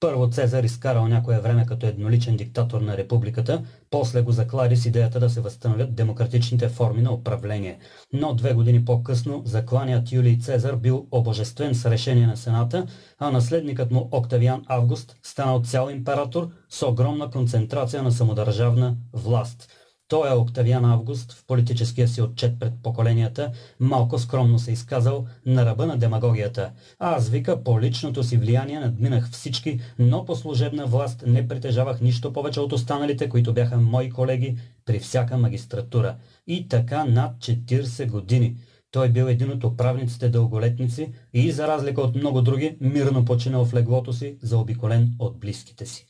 Първо Цезар изкарал някое време като едноличен диктатор на републиката, после го заклари с идеята да се възстановят демократичните форми на управление. Но две години по-късно закланият Юлий Цезар бил обожествен с решение на Сената, а наследникът му Октавиан Август станал цял император с огромна концентрация на самодържавна власт – той е Октавиан Август в политическия си отчет пред поколенията, малко скромно се изказал на ръба на демагогията. Аз вика, по личното си влияние надминах всички, но по служебна власт не притежавах нищо повече от останалите, които бяха мои колеги при всяка магистратура. И така над 40 години. Той бил един от управниците дълголетници и, за разлика от много други, мирно починал в леглото си, заобиколен от близките си.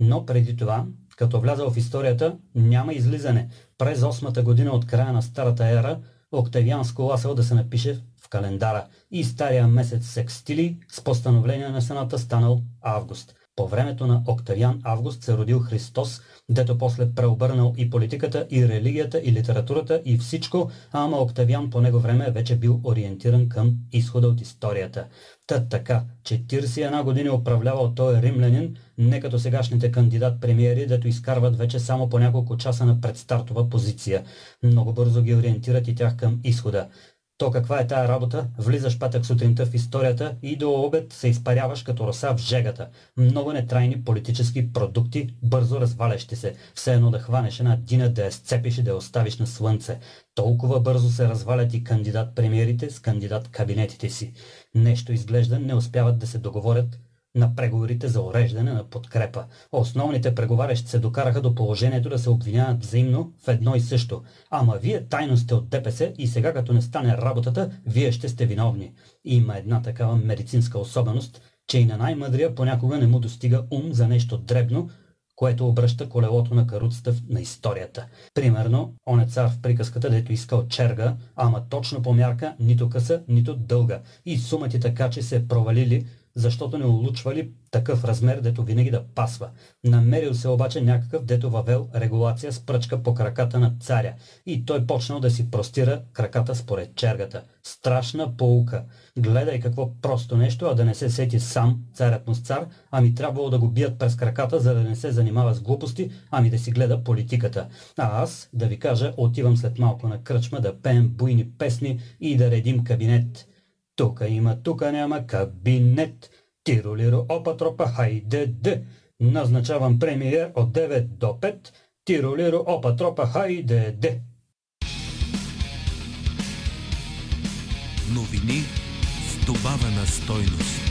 Но преди това, като влязал в историята, няма излизане. През осмата година от края на старата ера, Октавиан сколасал да се напише в календара и стария месец секстили с постановление на Сената станал август. По времето на Октавиан Август се родил Христос, дето после преобърнал и политиката, и религията, и литературата, и всичко, ама Октавиан по него време вече бил ориентиран към изхода от историята. Та така, 41 години управлявал той римлянин, не като сегашните кандидат-премиери, дето изкарват вече само по няколко часа на предстартова позиция. Много бързо ги ориентират и тях към изхода. То каква е тая работа? Влизаш петък сутринта в историята и до обед се изпаряваш като роса в жегата. Много нетрайни политически продукти, бързо развалящи се. Все едно да хванеш една дина, да я сцепиш и да я оставиш на слънце. Толкова бързо се развалят и кандидат-премиерите с кандидат-кабинетите си. Нещо изглежда не успяват да се договорят на преговорите за уреждане на подкрепа. Основните преговарящи се докараха до положението да се обвиняват взаимно в едно и също. Ама вие тайно сте от ДПС и сега като не стане работата, вие ще сте виновни. Има една такава медицинска особеност, че и на най-мъдрия понякога не му достига ум за нещо дребно, което обръща колелото на каруцата на историята. Примерно, он е цар в приказката, дето искал черга, ама точно по мярка, нито къса, нито дълга. И сумати така, че се провалили защото не улучвали такъв размер, дето винаги да пасва. Намерил се обаче някакъв, дето въвел регулация с пръчка по краката на царя. И той почнал да си простира краката според чергата. Страшна поука. Гледай какво просто нещо, а да не се сети сам, царят му с цар, ами трябвало да го бият през краката, за да не се занимава с глупости, ами да си гледа политиката. А аз, да ви кажа, отивам след малко на кръчма да пеем буйни песни и да редим кабинет. Тука има, тука няма кабинет. Тиролиро, опа, тропа, хайде, де. Назначавам премиер от 9 до 5. Тиролиро, опа, тропа, хайде, де. Новини с добавена стойност.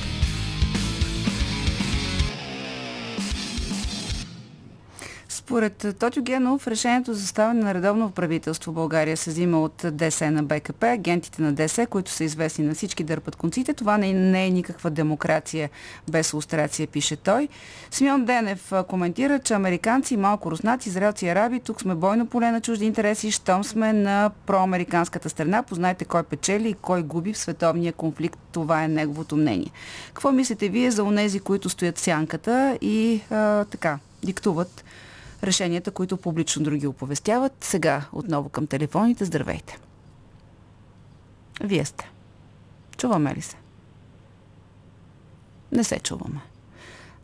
Според Тотю Генов, решението за съставяне на редовно правителство в България се взима от ДС на БКП. Агентите на ДС, които са известни на всички, дърпат конците. Това не, не е никаква демокрация без лустрация, пише той. Смион Денев коментира, че американци, малко руснаци, израелци и араби, тук сме бойно поле на чужди интереси, щом сме на проамериканската страна. Познайте кой печели и кой губи в световния конфликт. Това е неговото мнение. Какво мислите вие за онези, които стоят сянката и а, така, диктуват решенията, които публично други оповестяват. Сега отново към телефоните. Здравейте! Вие сте. Чуваме ли се? Не се чуваме.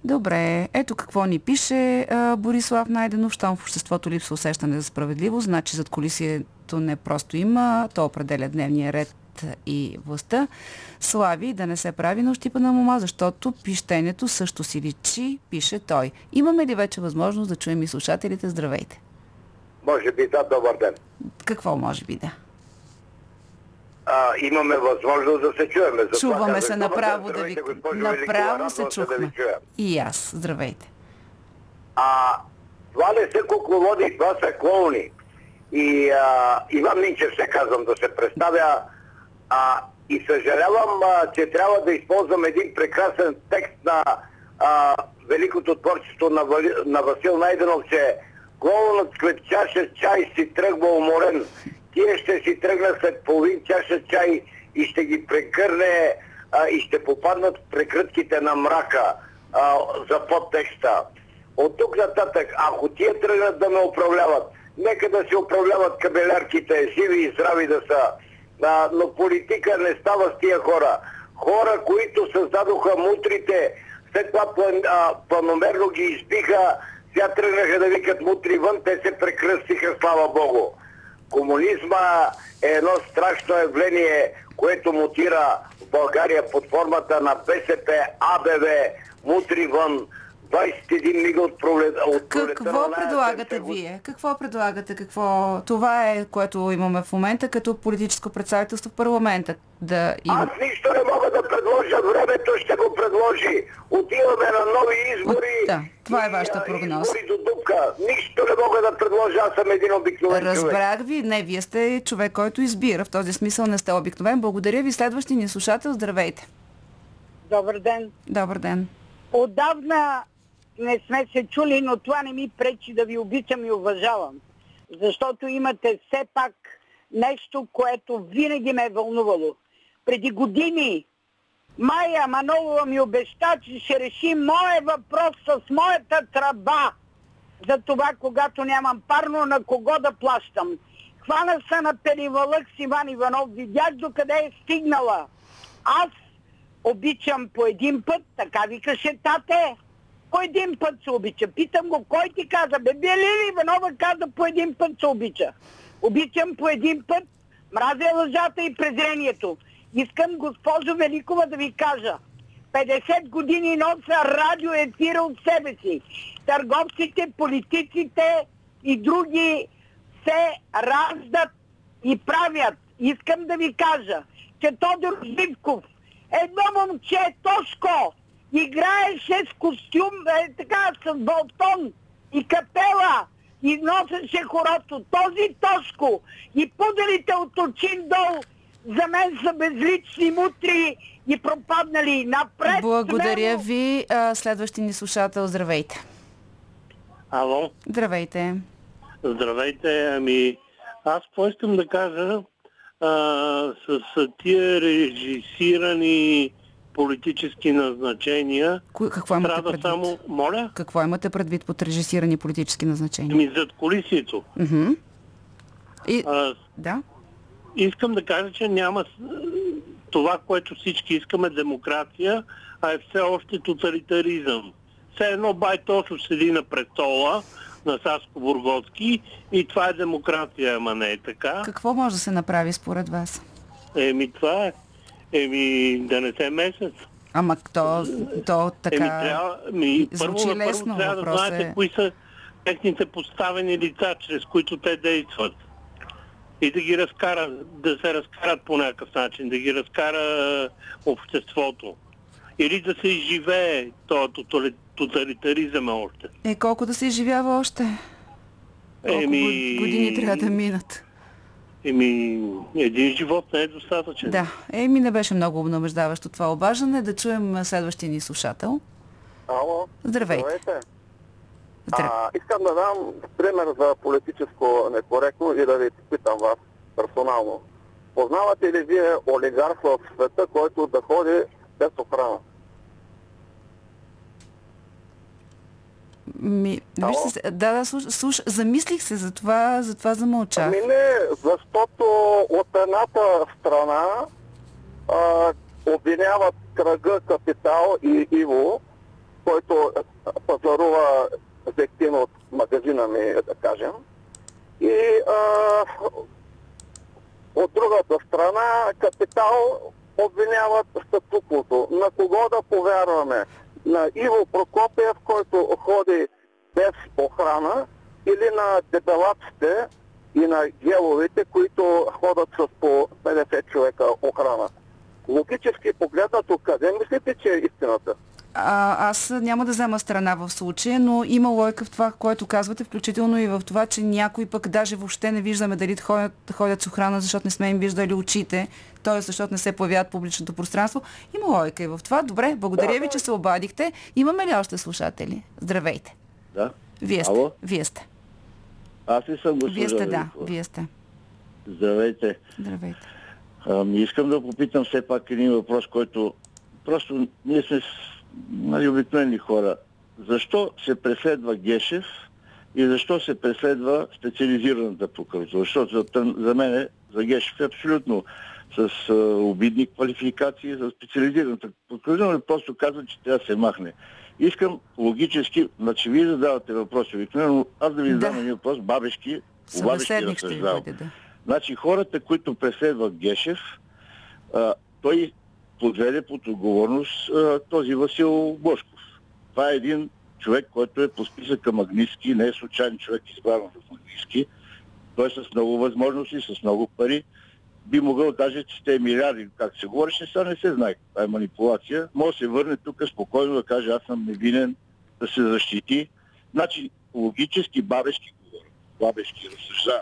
Добре, ето какво ни пише а, Борислав Найденов. Щом в обществото липсва усещане за справедливост, значи зад колисието не просто има, то определя дневния ред и властта. Слави да не се прави на ощипана мума, защото пищенето също си личи, пише той. Имаме ли вече възможност да чуем и слушателите? Здравейте! Може би да, добър ден. Какво може би да? А, имаме възможност да се чуеме. За Чуваме това, се направо да ви... Направо се чухме. Да и аз. Здравейте. А, това не са кукловоди, това са клоуни. И а, Иван Минчев се казвам да се представя а, и съжалявам, а, че трябва да използвам един прекрасен текст на а, великото творчество на, на Васил Найденов, че клоунът след чаша чай си тръгва уморен. Тие ще си тръгна след половин чаша чай и ще ги прекърне а, и ще попаднат в прекрътките на мрака а, за подтекста. От тук нататък, ако тия тръгнат да ме управляват, нека да се управляват кабелярките, живи и здрави да са а, но политика не става с тия хора. Хора, които създадоха мутрите, след това план, а, планомерно ги избиха, сега тръгнаха да викат мутри вън, те се прекръстиха, слава Богу. Комунизма е едно страшно явление, което мутира в България под формата на БСП, АБВ, мутри вън, 21 мига от пролет, от пролета Какво предлагате 70 години. вие? Какво предлагате? Какво... Това е, което имаме в момента като политическо представителство в парламента. Да има... Аз нищо не мога да предложа, времето ще го предложи. Отиваме на нови избори. От- да, това е вашата прогноза. До дупка. Нищо не мога да предложа, аз съм един обикновен човек. Разбрах ви. Не, вие сте човек, който избира. В този смисъл не сте обикновен. Благодаря ви. Следващи ни слушател. Здравейте. Добър ден. Добър ден. Отдавна не сме се чули, но това не ми пречи да ви обичам и уважавам. Защото имате все пак нещо, което винаги ме е вълнувало. Преди години Майя Манолова ми обеща, че ще реши моя въпрос с моята тръба. За това, когато нямам парно, на кого да плащам. Хвана се на перивалък с Иван Иванов, видях докъде е стигнала. Аз обичам по един път, така викаше тате. По един път се обича. Питам го, кой ти каза? Бе, бе ли Иванова каза, по един път се обича. Обичам по един път, мразя лъжата и презрението. Искам, госпожо Великова, да ви кажа. 50 години носа радио ефира от себе си. Търговците, политиците и други се раждат и правят. Искам да ви кажа, че Тодор Живков, едно момче, Тошко, играеше с костюм, е, така, с балтон и капела и носеше хорото. Този Тошко и пуделите от очин долу за мен са безлични мутри и пропаднали. Напред Благодаря смело! ви. Следващи ни слушател. Здравейте. Ало, Здравейте. здравейте. Ами, аз какво искам да кажа а, с, с тия режисирани политически назначения, Кои- Какво имате страда предвид? само, моля, Какво имате предвид под режисирани политически назначения? ми зад колисието. И, А, да. искам да кажа, че няма това, което всички искаме демокрация, а е все още тоталитаризъм. Все едно Байтосов седи на престола на Саско-Бургоцки и това е демокрация, ама не е така. Какво може да се направи според вас? Еми това е. Еми да не се месец. Ама то, то така... Еми трябва, ми, първо звучи първо лесно, трябва да знаете е- кои са техните подставени лица, чрез които те действат. И да ги разкара, да се разкарат по някакъв начин, да ги разкара е, обществото. Или да се изживее този тотали- тоталитаризъм още. Е, колко да се изживява още? Колко Еми- год- години трябва да минат? Еми, един живот не е достатъчен. Да. Еми, не беше много обнадеждаващо това обаждане. Да чуем следващия ни слушател. Ало, Здравейте. здравейте. Здра... А, искам да дам пример за политическо некоректно и да ви питам вас персонално. Познавате ли вие олигарх в света, който да ходи без охрана? Ми, вижте, се- да, да, слуш, слуш, замислих се, за това, за това замълчах. Ами не, защото от едната страна а, обвиняват кръга Капитал и Иво, който пазарува зектин от магазина ми, да кажем. И а, от другата страна Капитал обвиняват статуквото. На кого да повярваме? На Иво Прокопиев, който ходи без охрана или на дебелаците и на геловите, които ходят с по 50 човека охрана. Логически погледнато, къде мислите, че е истината? А, аз няма да взема страна в случая, но има лойка в това, което казвате, включително и в това, че някои пък даже въобще не виждаме дали ходят, ходят с охрана, защото не сме им виждали очите, т.е. защото не се появяват публичното пространство. Има лойка и в това. Добре, благодаря ви, че се обадихте. Имаме ли още слушатели? Здравейте. Да. Вие сте. Ало? Вие сте. Аз ли съм госпожа Вие сте, да. Вие сте. Здравейте. Здравейте. Ами, искам да попитам все пак един въпрос, който просто ние сме нали, обикновени хора. Защо се преследва Гешев и защо се преследва специализираната прокуратура? Защото за, за мен, за Гешев е абсолютно с а, обидни квалификации за специализираната прокуратура, просто казва, че трябва да се махне. Искам логически, значи вие задавате въпроси обикновено, аз да ви задам Да. един въпрос, бабешки, бабешки разсъждавам. да. Значи хората, които преследват Гешев, а, той подведе под отговорност а, този Васил Бошков. Това е един човек, който е по списъка Магнитски, не е случайен човек избран в Магнитски. Той е с много възможности, с много пари. Би могъл даже, че те е милиарди, как се говореше, сега не се знае. Това е манипулация. Може да се върне тук спокойно да каже, аз съм невинен, да се защити. Значи, логически бабешки говоря. Бабешки разсъждавам.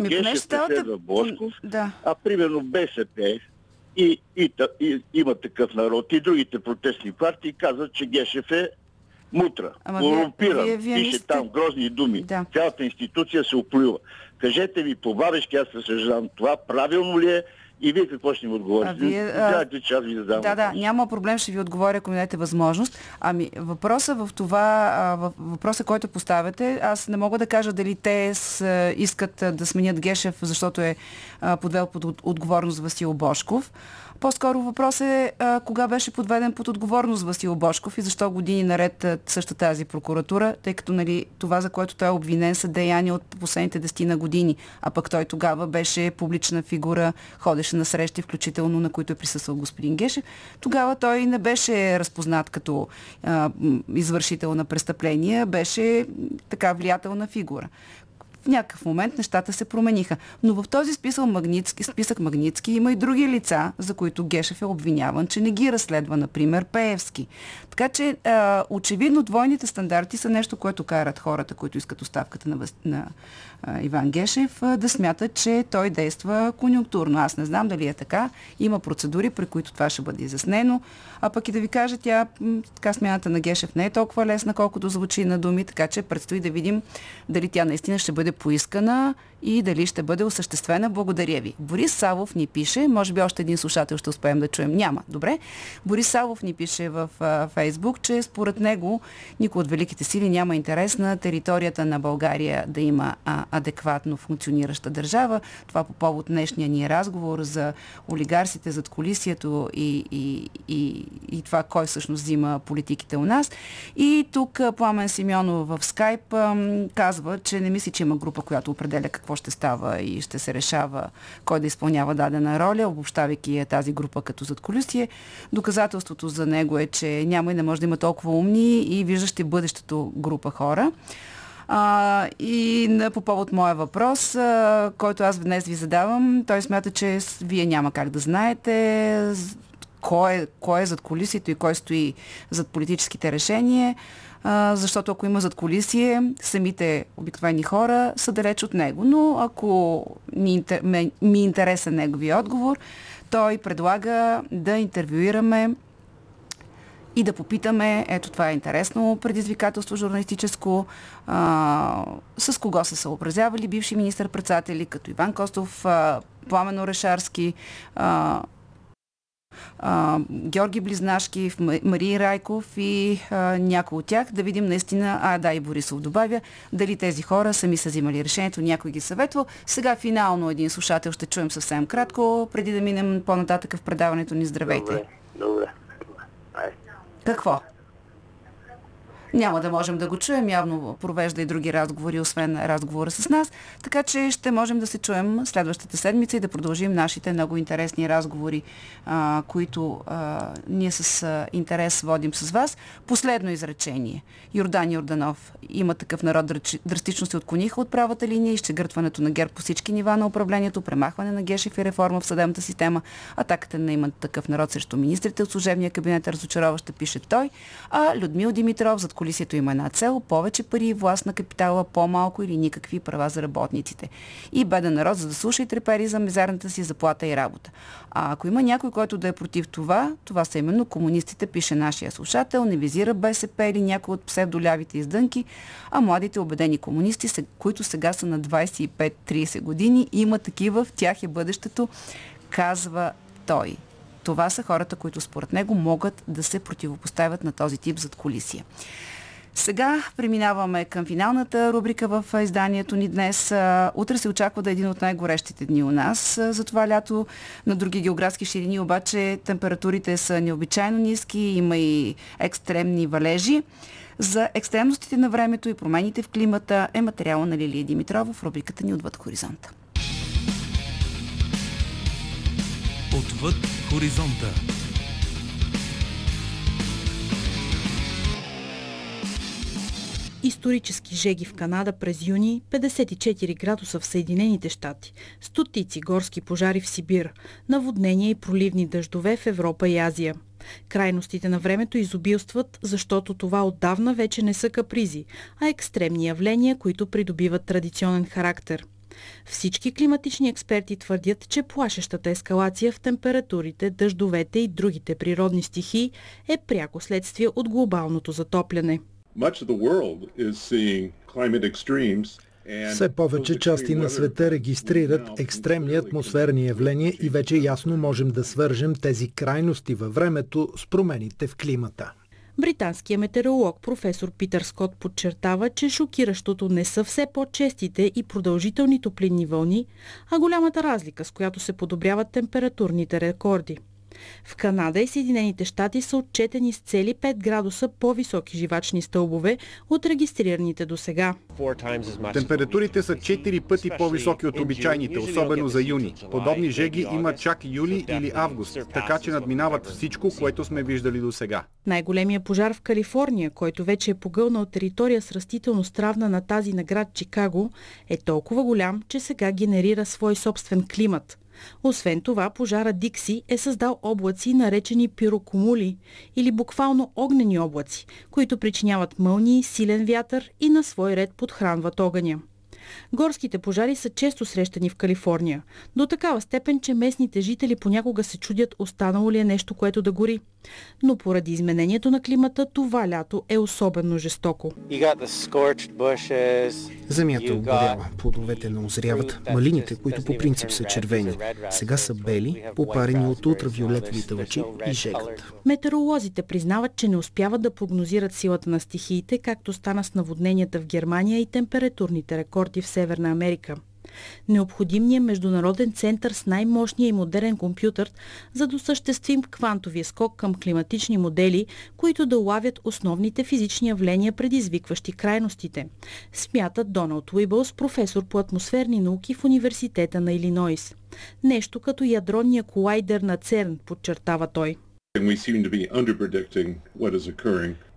Гешев преследва Бошков, Да. а примерно БСП и, и, и, има такъв народ и другите протестни партии казват, че Гешев е мутра, вие- корумпиран, вие- вие пише сте- там грозни думи. Да. Цялата институция се оплюва. Кажете ми по бабешки, аз съжалявам, това правилно ли е и вие какво ще ми отговорите? А вие, а, Знаете, че аз ви задам Да, да, няма проблем, ще ви отговоря, ако ми дадете възможност. Ами, въпроса в това, а, въпроса, който поставяте, аз не мога да кажа дали те с, искат да сменят Гешев, защото е подвел под от- отговорност Васил Бошков. По-скоро въпрос е а, кога беше подведен под отговорност Васил Бошков и защо години наред същата тази прокуратура, тъй като нали, това, за което той е обвинен, са деяния от последните 10 на години, а пък той тогава беше публична фигура, ходеше на срещи, включително на които е присъствал господин Гешев. Тогава той не беше разпознат като а, извършител на престъпления, беше така влиятелна фигура в някакъв момент нещата се промениха. Но в този списък Магнитски, списък Магнитски има и други лица, за които Гешев е обвиняван, че не ги разследва, например Пеевски. Така че а, очевидно двойните стандарти са нещо, което карат хората, които искат оставката на, на а, Иван Гешев, а, да смятат, че той действа конюнктурно. Аз не знам дали е така. Има процедури, при които това ще бъде изяснено. А пък и да ви кажа, тя така смяната на Гешев не е толкова лесна, колкото звучи на думи, така че предстои да видим дали тя наистина ще бъде поискана и дали ще бъде осъществена. Благодаря ви. Борис Савов ни пише, може би още един слушател ще успеем да чуем. Няма. Добре. Борис Савов ни пише в Фейсбук, че според него никой от великите сили няма интерес на територията на България да има а, адекватно функционираща държава. Това по повод днешния ни разговор за олигарсите зад колисието и, и, и, и това кой всъщност взима политиките у нас. И тук Пламен Симеонов в скайп казва, че не мисли, че има група, която определя какво ще става и ще се решава кой да изпълнява дадена роля, обобщавайки тази група като зад колисие. Доказателството за него е, че няма и не може да има толкова умни и виждащи бъдещето група хора. А, и на, по повод моя въпрос, а, който аз днес ви задавам, той смята, че вие няма как да знаете з- кой е, кой е зад колисието и кой стои зад политическите решения, защото ако има зад колисие, самите обикновени хора са далеч от него. Но ако ми е интересен неговия отговор, той предлага да интервюираме и да попитаме, ето това е интересно предизвикателство журналистическо, а, с кого са съобразявали бивши министър-председатели, като Иван Костов, а, Пламен Орешарски, а, а, Георги Близнашки, Мария Райков и а, някой от тях, да видим наистина, а да и Борисов добавя, дали тези хора сами са взимали решението, някой ги съветвал. Сега финално един слушател ще чуем съвсем кратко, преди да минем по-нататък в предаването ни. Здравейте. Добре, добре. Ай. Какво? Няма да можем да го чуем, явно провежда и други разговори, освен разговора с нас, така че ще можем да се чуем следващата седмица и да продължим нашите много интересни разговори, а, които а, ние с интерес водим с вас. Последно изречение. Йордан Йорданов има такъв народ драстично се отклониха от правата линия, изчегъртването на ГЕРБ по всички нива на управлението, премахване на Гешев и реформа в съдебната система, атаката на има такъв народ срещу министрите от служебния кабинет разочароваща, пише той, а Людмил Димитров зад колисието има една цел, повече пари и власт на капитала, по-малко или никакви права за работниците. И беден народ, за да слуша и трепери за мизерната си заплата и работа. А ако има някой, който да е против това, това са именно комунистите, пише нашия слушател, не визира БСП или някой от псевдолявите издънки, а младите убедени комунисти, които сега са на 25-30 години, има такива, в тях е бъдещето, казва той. Това са хората, които според него могат да се противопоставят на този тип зад колисия. Сега преминаваме към финалната рубрика в изданието ни днес. Утре се очаква да е един от най-горещите дни у нас. За това лято на други географски ширини обаче температурите са необичайно ниски, има и екстремни валежи. За екстремностите на времето и промените в климата е материала на Лилия Димитрова в рубриката ни Отвъд хоризонта. Отвъд хоризонта. Исторически жеги в Канада през юни, 54 градуса в Съединените щати, стотици горски пожари в Сибир, наводнения и проливни дъждове в Европа и Азия. Крайностите на времето изобилстват, защото това отдавна вече не са капризи, а екстремни явления, които придобиват традиционен характер. Всички климатични експерти твърдят, че плашещата ескалация в температурите, дъждовете и другите природни стихии е пряко следствие от глобалното затопляне. Все повече части на света регистрират екстремни атмосферни явления и вече ясно можем да свържем тези крайности във времето с промените в климата. Британският метеоролог професор Питър Скот подчертава, че шокиращото не са все по-честите и продължителни топлинни вълни, а голямата разлика, с която се подобряват температурните рекорди – в Канада и Съединените щати са отчетени с цели 5 градуса по-високи живачни стълбове от регистрираните до сега. Температурите са 4 пъти по-високи от обичайните, особено за юни. Подобни жеги има чак юли или август, така че надминават всичко, което сме виждали до сега. Най-големия пожар в Калифорния, който вече е погълнал територия с растителност равна на тази на град Чикаго, е толкова голям, че сега генерира свой собствен климат. Освен това, пожара Дикси е създал облаци, наречени пирокомули или буквално огнени облаци, които причиняват мълнии, силен вятър и на свой ред подхранват огъня. Горските пожари са често срещани в Калифорния, до такава степен, че местните жители понякога се чудят останало ли е нещо, което да гори. Но поради изменението на климата това лято е особено жестоко. Земята обгорява, плодовете не озряват, малините, които по принцип са червени, сега са бели, попарени от ултравиолетовите лъчи и жегат. Метеоролозите признават, че не успяват да прогнозират силата на стихиите, както стана с наводненията в Германия и температурните рекорди в Северна Америка. Необходим ни е международен център с най-мощния и модерен компютър, за да осъществим квантовия скок към климатични модели, които да улавят основните физични явления, предизвикващи крайностите. Смятат Доналд Уибълс, професор по атмосферни науки в Университета на Илинойс. Нещо като ядронния колайдер на ЦЕРН, подчертава той.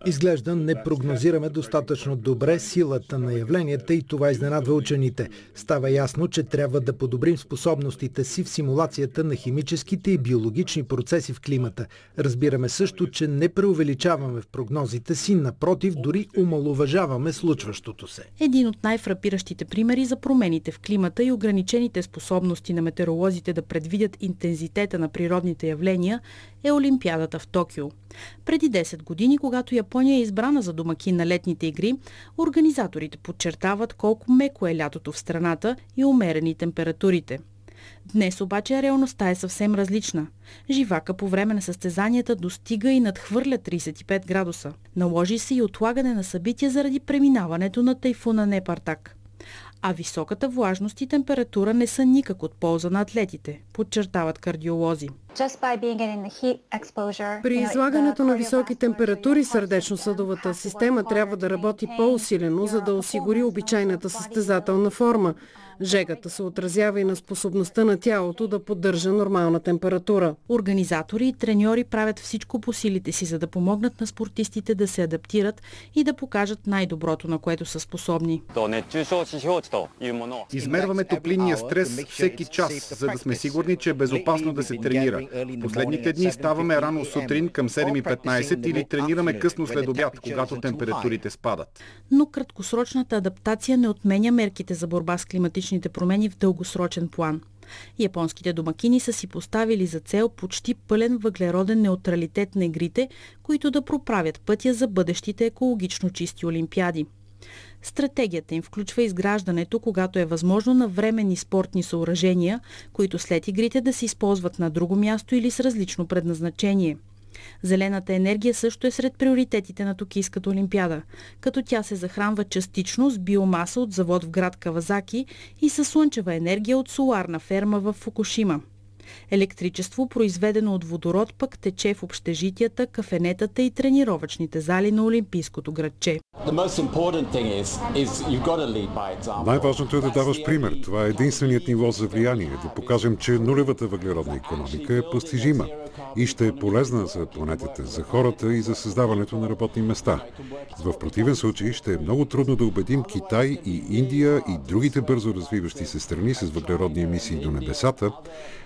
Изглежда не прогнозираме достатъчно добре силата на явленията и това изненадва учените. Става ясно, че трябва да подобрим способностите си в симулацията на химическите и биологични процеси в климата. Разбираме също, че не преувеличаваме в прогнозите си, напротив, дори умалуважаваме случващото се. Един от най-фрапиращите примери за промените в климата и ограничените способности на метеоролозите да предвидят интензитета на природните явления е Олимпиадата в Токио. Преди 10 години, когато Япония е избрана за домакин на летните игри, организаторите подчертават колко меко е лятото в страната и умерени температурите. Днес обаче реалността е съвсем различна. Живака по време на състезанията достига и надхвърля 35 градуса. Наложи се и отлагане на събития заради преминаването на тайфуна Непартак а високата влажност и температура не са никак от полза на атлетите, подчертават кардиолози. При излагането на виsoки температури сърдечно-съдовата система трябва да работи по-усилено, за да осигури обичайната състезателна форма. Жегата се отразява и на способността на тялото да поддържа нормална температура. Организатори и треньори правят всичко по силите си, за да помогнат на спортистите да се адаптират и да покажат най-доброто, на което са способни. Измерваме топлинния стрес всеки час, за да сме сигурни, че е безопасно да се тренира. В последните дни ставаме рано сутрин към 7.15 или тренираме късно след обяд, когато температурите спадат. Но краткосрочната адаптация не отменя мерките за борба с климатичните промени в дългосрочен план. Японските домакини са си поставили за цел почти пълен въглероден неутралитет на игрите, които да проправят пътя за бъдещите екологично чисти олимпиади. Стратегията им включва изграждането, когато е възможно на временни спортни съоръжения, които след игрите да се използват на друго място или с различно предназначение. Зелената енергия също е сред приоритетите на Токийската олимпиада, като тя се захранва частично с биомаса от завод в град Кавазаки и със слънчева енергия от соларна ферма в Фукушима. Електричество, произведено от водород, пък тече в общежитията, кафенетата и тренировъчните зали на Олимпийското градче. Най-важното е да даваш пример. Това е единственият ниво за влияние. Да покажем, че нулевата въглеродна економика е постижима и ще е полезна за планетата, за хората и за създаването на работни места. В противен случай ще е много трудно да убедим Китай и Индия и другите бързо развиващи се страни с въглеродни емисии до небесата,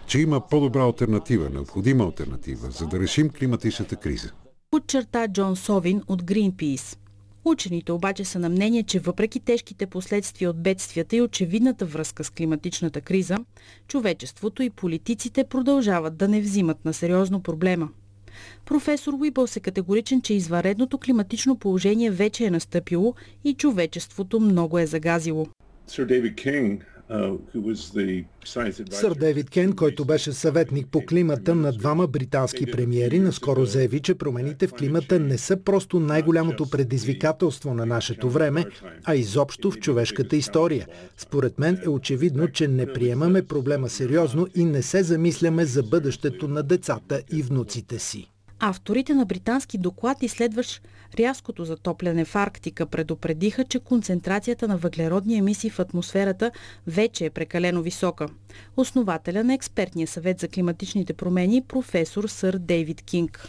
че има по-добра альтернатива, необходима альтернатива, за да решим климатичната криза. Подчерта Джон Совин от Greenpeace. Учените обаче са на мнение, че въпреки тежките последствия от бедствията и очевидната връзка с климатичната криза, човечеството и политиците продължават да не взимат на сериозно проблема. Професор Уибълс е категоричен, че изваредното климатично положение вече е настъпило и човечеството много е загазило. Кен, който беше съветник по климата на двама британски премиери, наскоро заяви, че промените в климата не са просто най-голямото предизвикателство на нашето време, а изобщо в човешката история. Според мен е очевидно, че не приемаме проблема сериозно и не се замисляме за бъдещето на децата и внуците си. Авторите на британски доклад, изследващ рязкото затопляне в Арктика, предупредиха, че концентрацията на въглеродни емисии в атмосферата вече е прекалено висока. Основателя на експертния съвет за климатичните промени, професор сър Дейвид Кинг.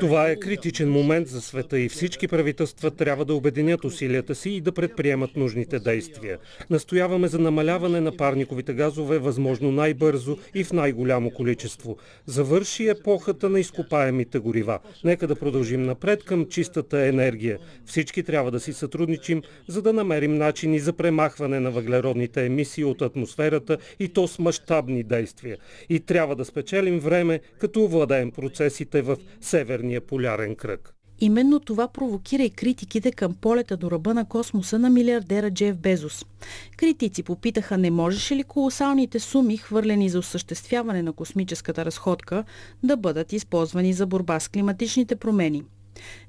Това е критичен момент за света и всички правителства трябва да обединят усилията си и да предприемат нужните действия. Настояваме за намаляване на парниковите газове възможно най-бързо и в най-голямо количество. Завърши епохата на изкопаемите горива. Нека да продължим напред към чистата енергия. Всички трябва да си сътрудничим, за да намерим начини за премахване на въглеродните емисии от атмосферата и то с мащабни действия. И трябва да спечелим време, като като овладеем процесите в Северния полярен кръг. Именно това провокира и критиките към полета до ръба на космоса на милиардера Джеф Безос. Критици попитаха не можеше ли колосалните суми, хвърлени за осъществяване на космическата разходка, да бъдат използвани за борба с климатичните промени.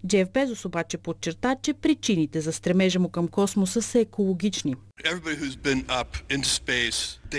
Джеф Безос обаче подчерта, че причините за стремежа му към космоса са екологични.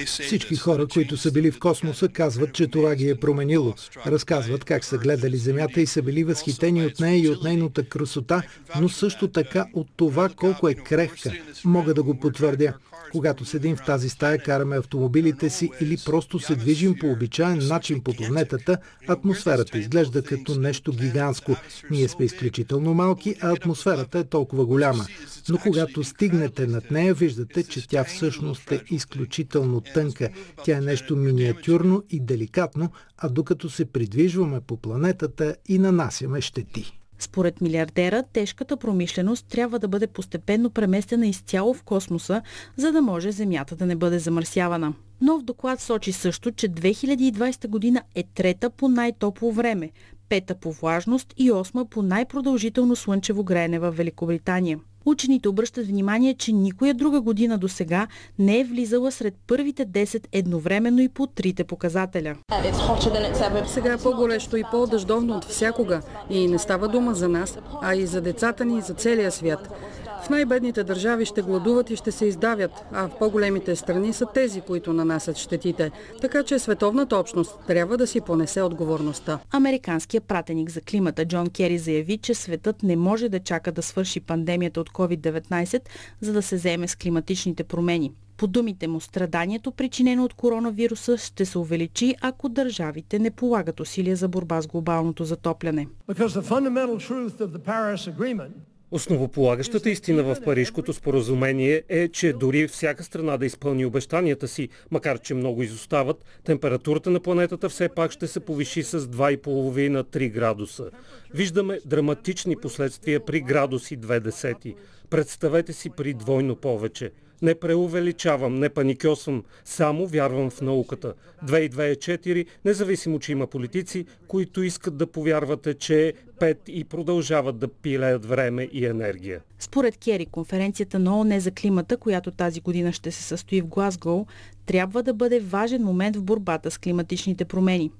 Всички хора, които са били в космоса, казват, че това ги е променило. Разказват как са гледали Земята и са били възхитени от нея и от нейната красота, но също така от това колко е крехка. Мога да го потвърдя. Когато седим в тази стая, караме автомобилите си или просто се движим по обичайен начин по планетата, атмосферата изглежда като нещо гигантско. Ние сме изключително малки, а атмосферата е толкова голяма. Но когато стигнете над нея, виждате, че тя всъщност е изключително тънка. Тя е нещо миниатюрно и деликатно, а докато се придвижваме по планетата и нанасяме щети. Според милиардера, тежката промишленост трябва да бъде постепенно преместена изцяло в космоса, за да може Земята да не бъде замърсявана. Нов доклад сочи също, че 2020 година е трета по най-топло време, пета по влажност и осма по най-продължително слънчево греене в Великобритания. Учените обръщат внимание, че никоя друга година до сега не е влизала сред първите 10 едновременно и по трите показателя. Сега е по-горещо и по-дъждовно от всякога. И не става дума за нас, а и за децата ни и за целия свят. В най-бедните държави ще гладуват и ще се издавят, а в по-големите страни са тези, които нанасят щетите. Така че световната общност трябва да си понесе отговорността. Американският пратеник за климата Джон Кери заяви, че светът не може да чака да свърши пандемията от COVID-19, за да се заеме с климатичните промени. По думите му, страданието, причинено от коронавируса, ще се увеличи, ако държавите не полагат усилия за борба с глобалното затопляне. Основополагащата истина в Парижкото споразумение е, че дори всяка страна да изпълни обещанията си, макар че много изостават, температурата на планетата все пак ще се повиши с 2,5-3 градуса. Виждаме драматични последствия при градуси 2 десети. Представете си при двойно повече. Не преувеличавам, не паникьосвам, само вярвам в науката. 2 и 2 е 4, независимо, че има политици, които искат да повярвате, че е 5 и продължават да пилеят време и енергия. Според Кери, конференцията на ООН за климата, която тази година ще се състои в Глазгоу, трябва да бъде важен момент в борбата с климатичните промени.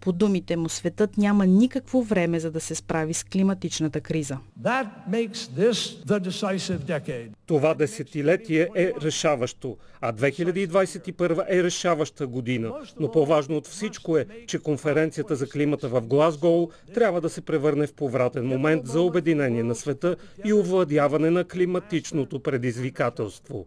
По думите му, светът няма никакво време за да се справи с климатичната криза. Това десетилетие е решаващо, а 2021 е решаваща година. Но по-важно от всичко е, че конференцията за климата в Глазгоу трябва да се превърне в повратен момент за обединение на света и овладяване на климатичното предизвикателство.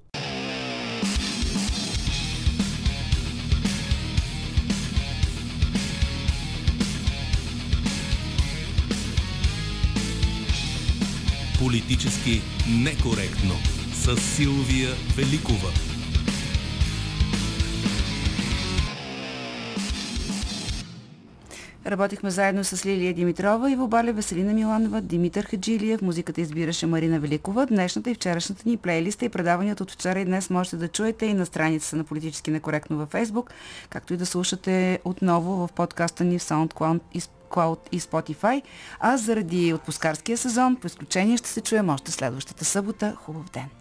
Политически некоректно с Силвия Великова. Работихме заедно с Лилия Димитрова, Иво Бале, Веселина Миланова, Димитър Хаджилиев. Музиката избираше Марина Великова. Днешната и вчерашната ни плейлиста и предаванията от вчера и днес можете да чуете и на страницата на Политически некоректно във Фейсбук, както и да слушате отново в подкаста ни в SoundCloud и Cloud и Spotify, а заради отпускарския сезон, по изключение ще се чуем още следващата събота. Хубав ден!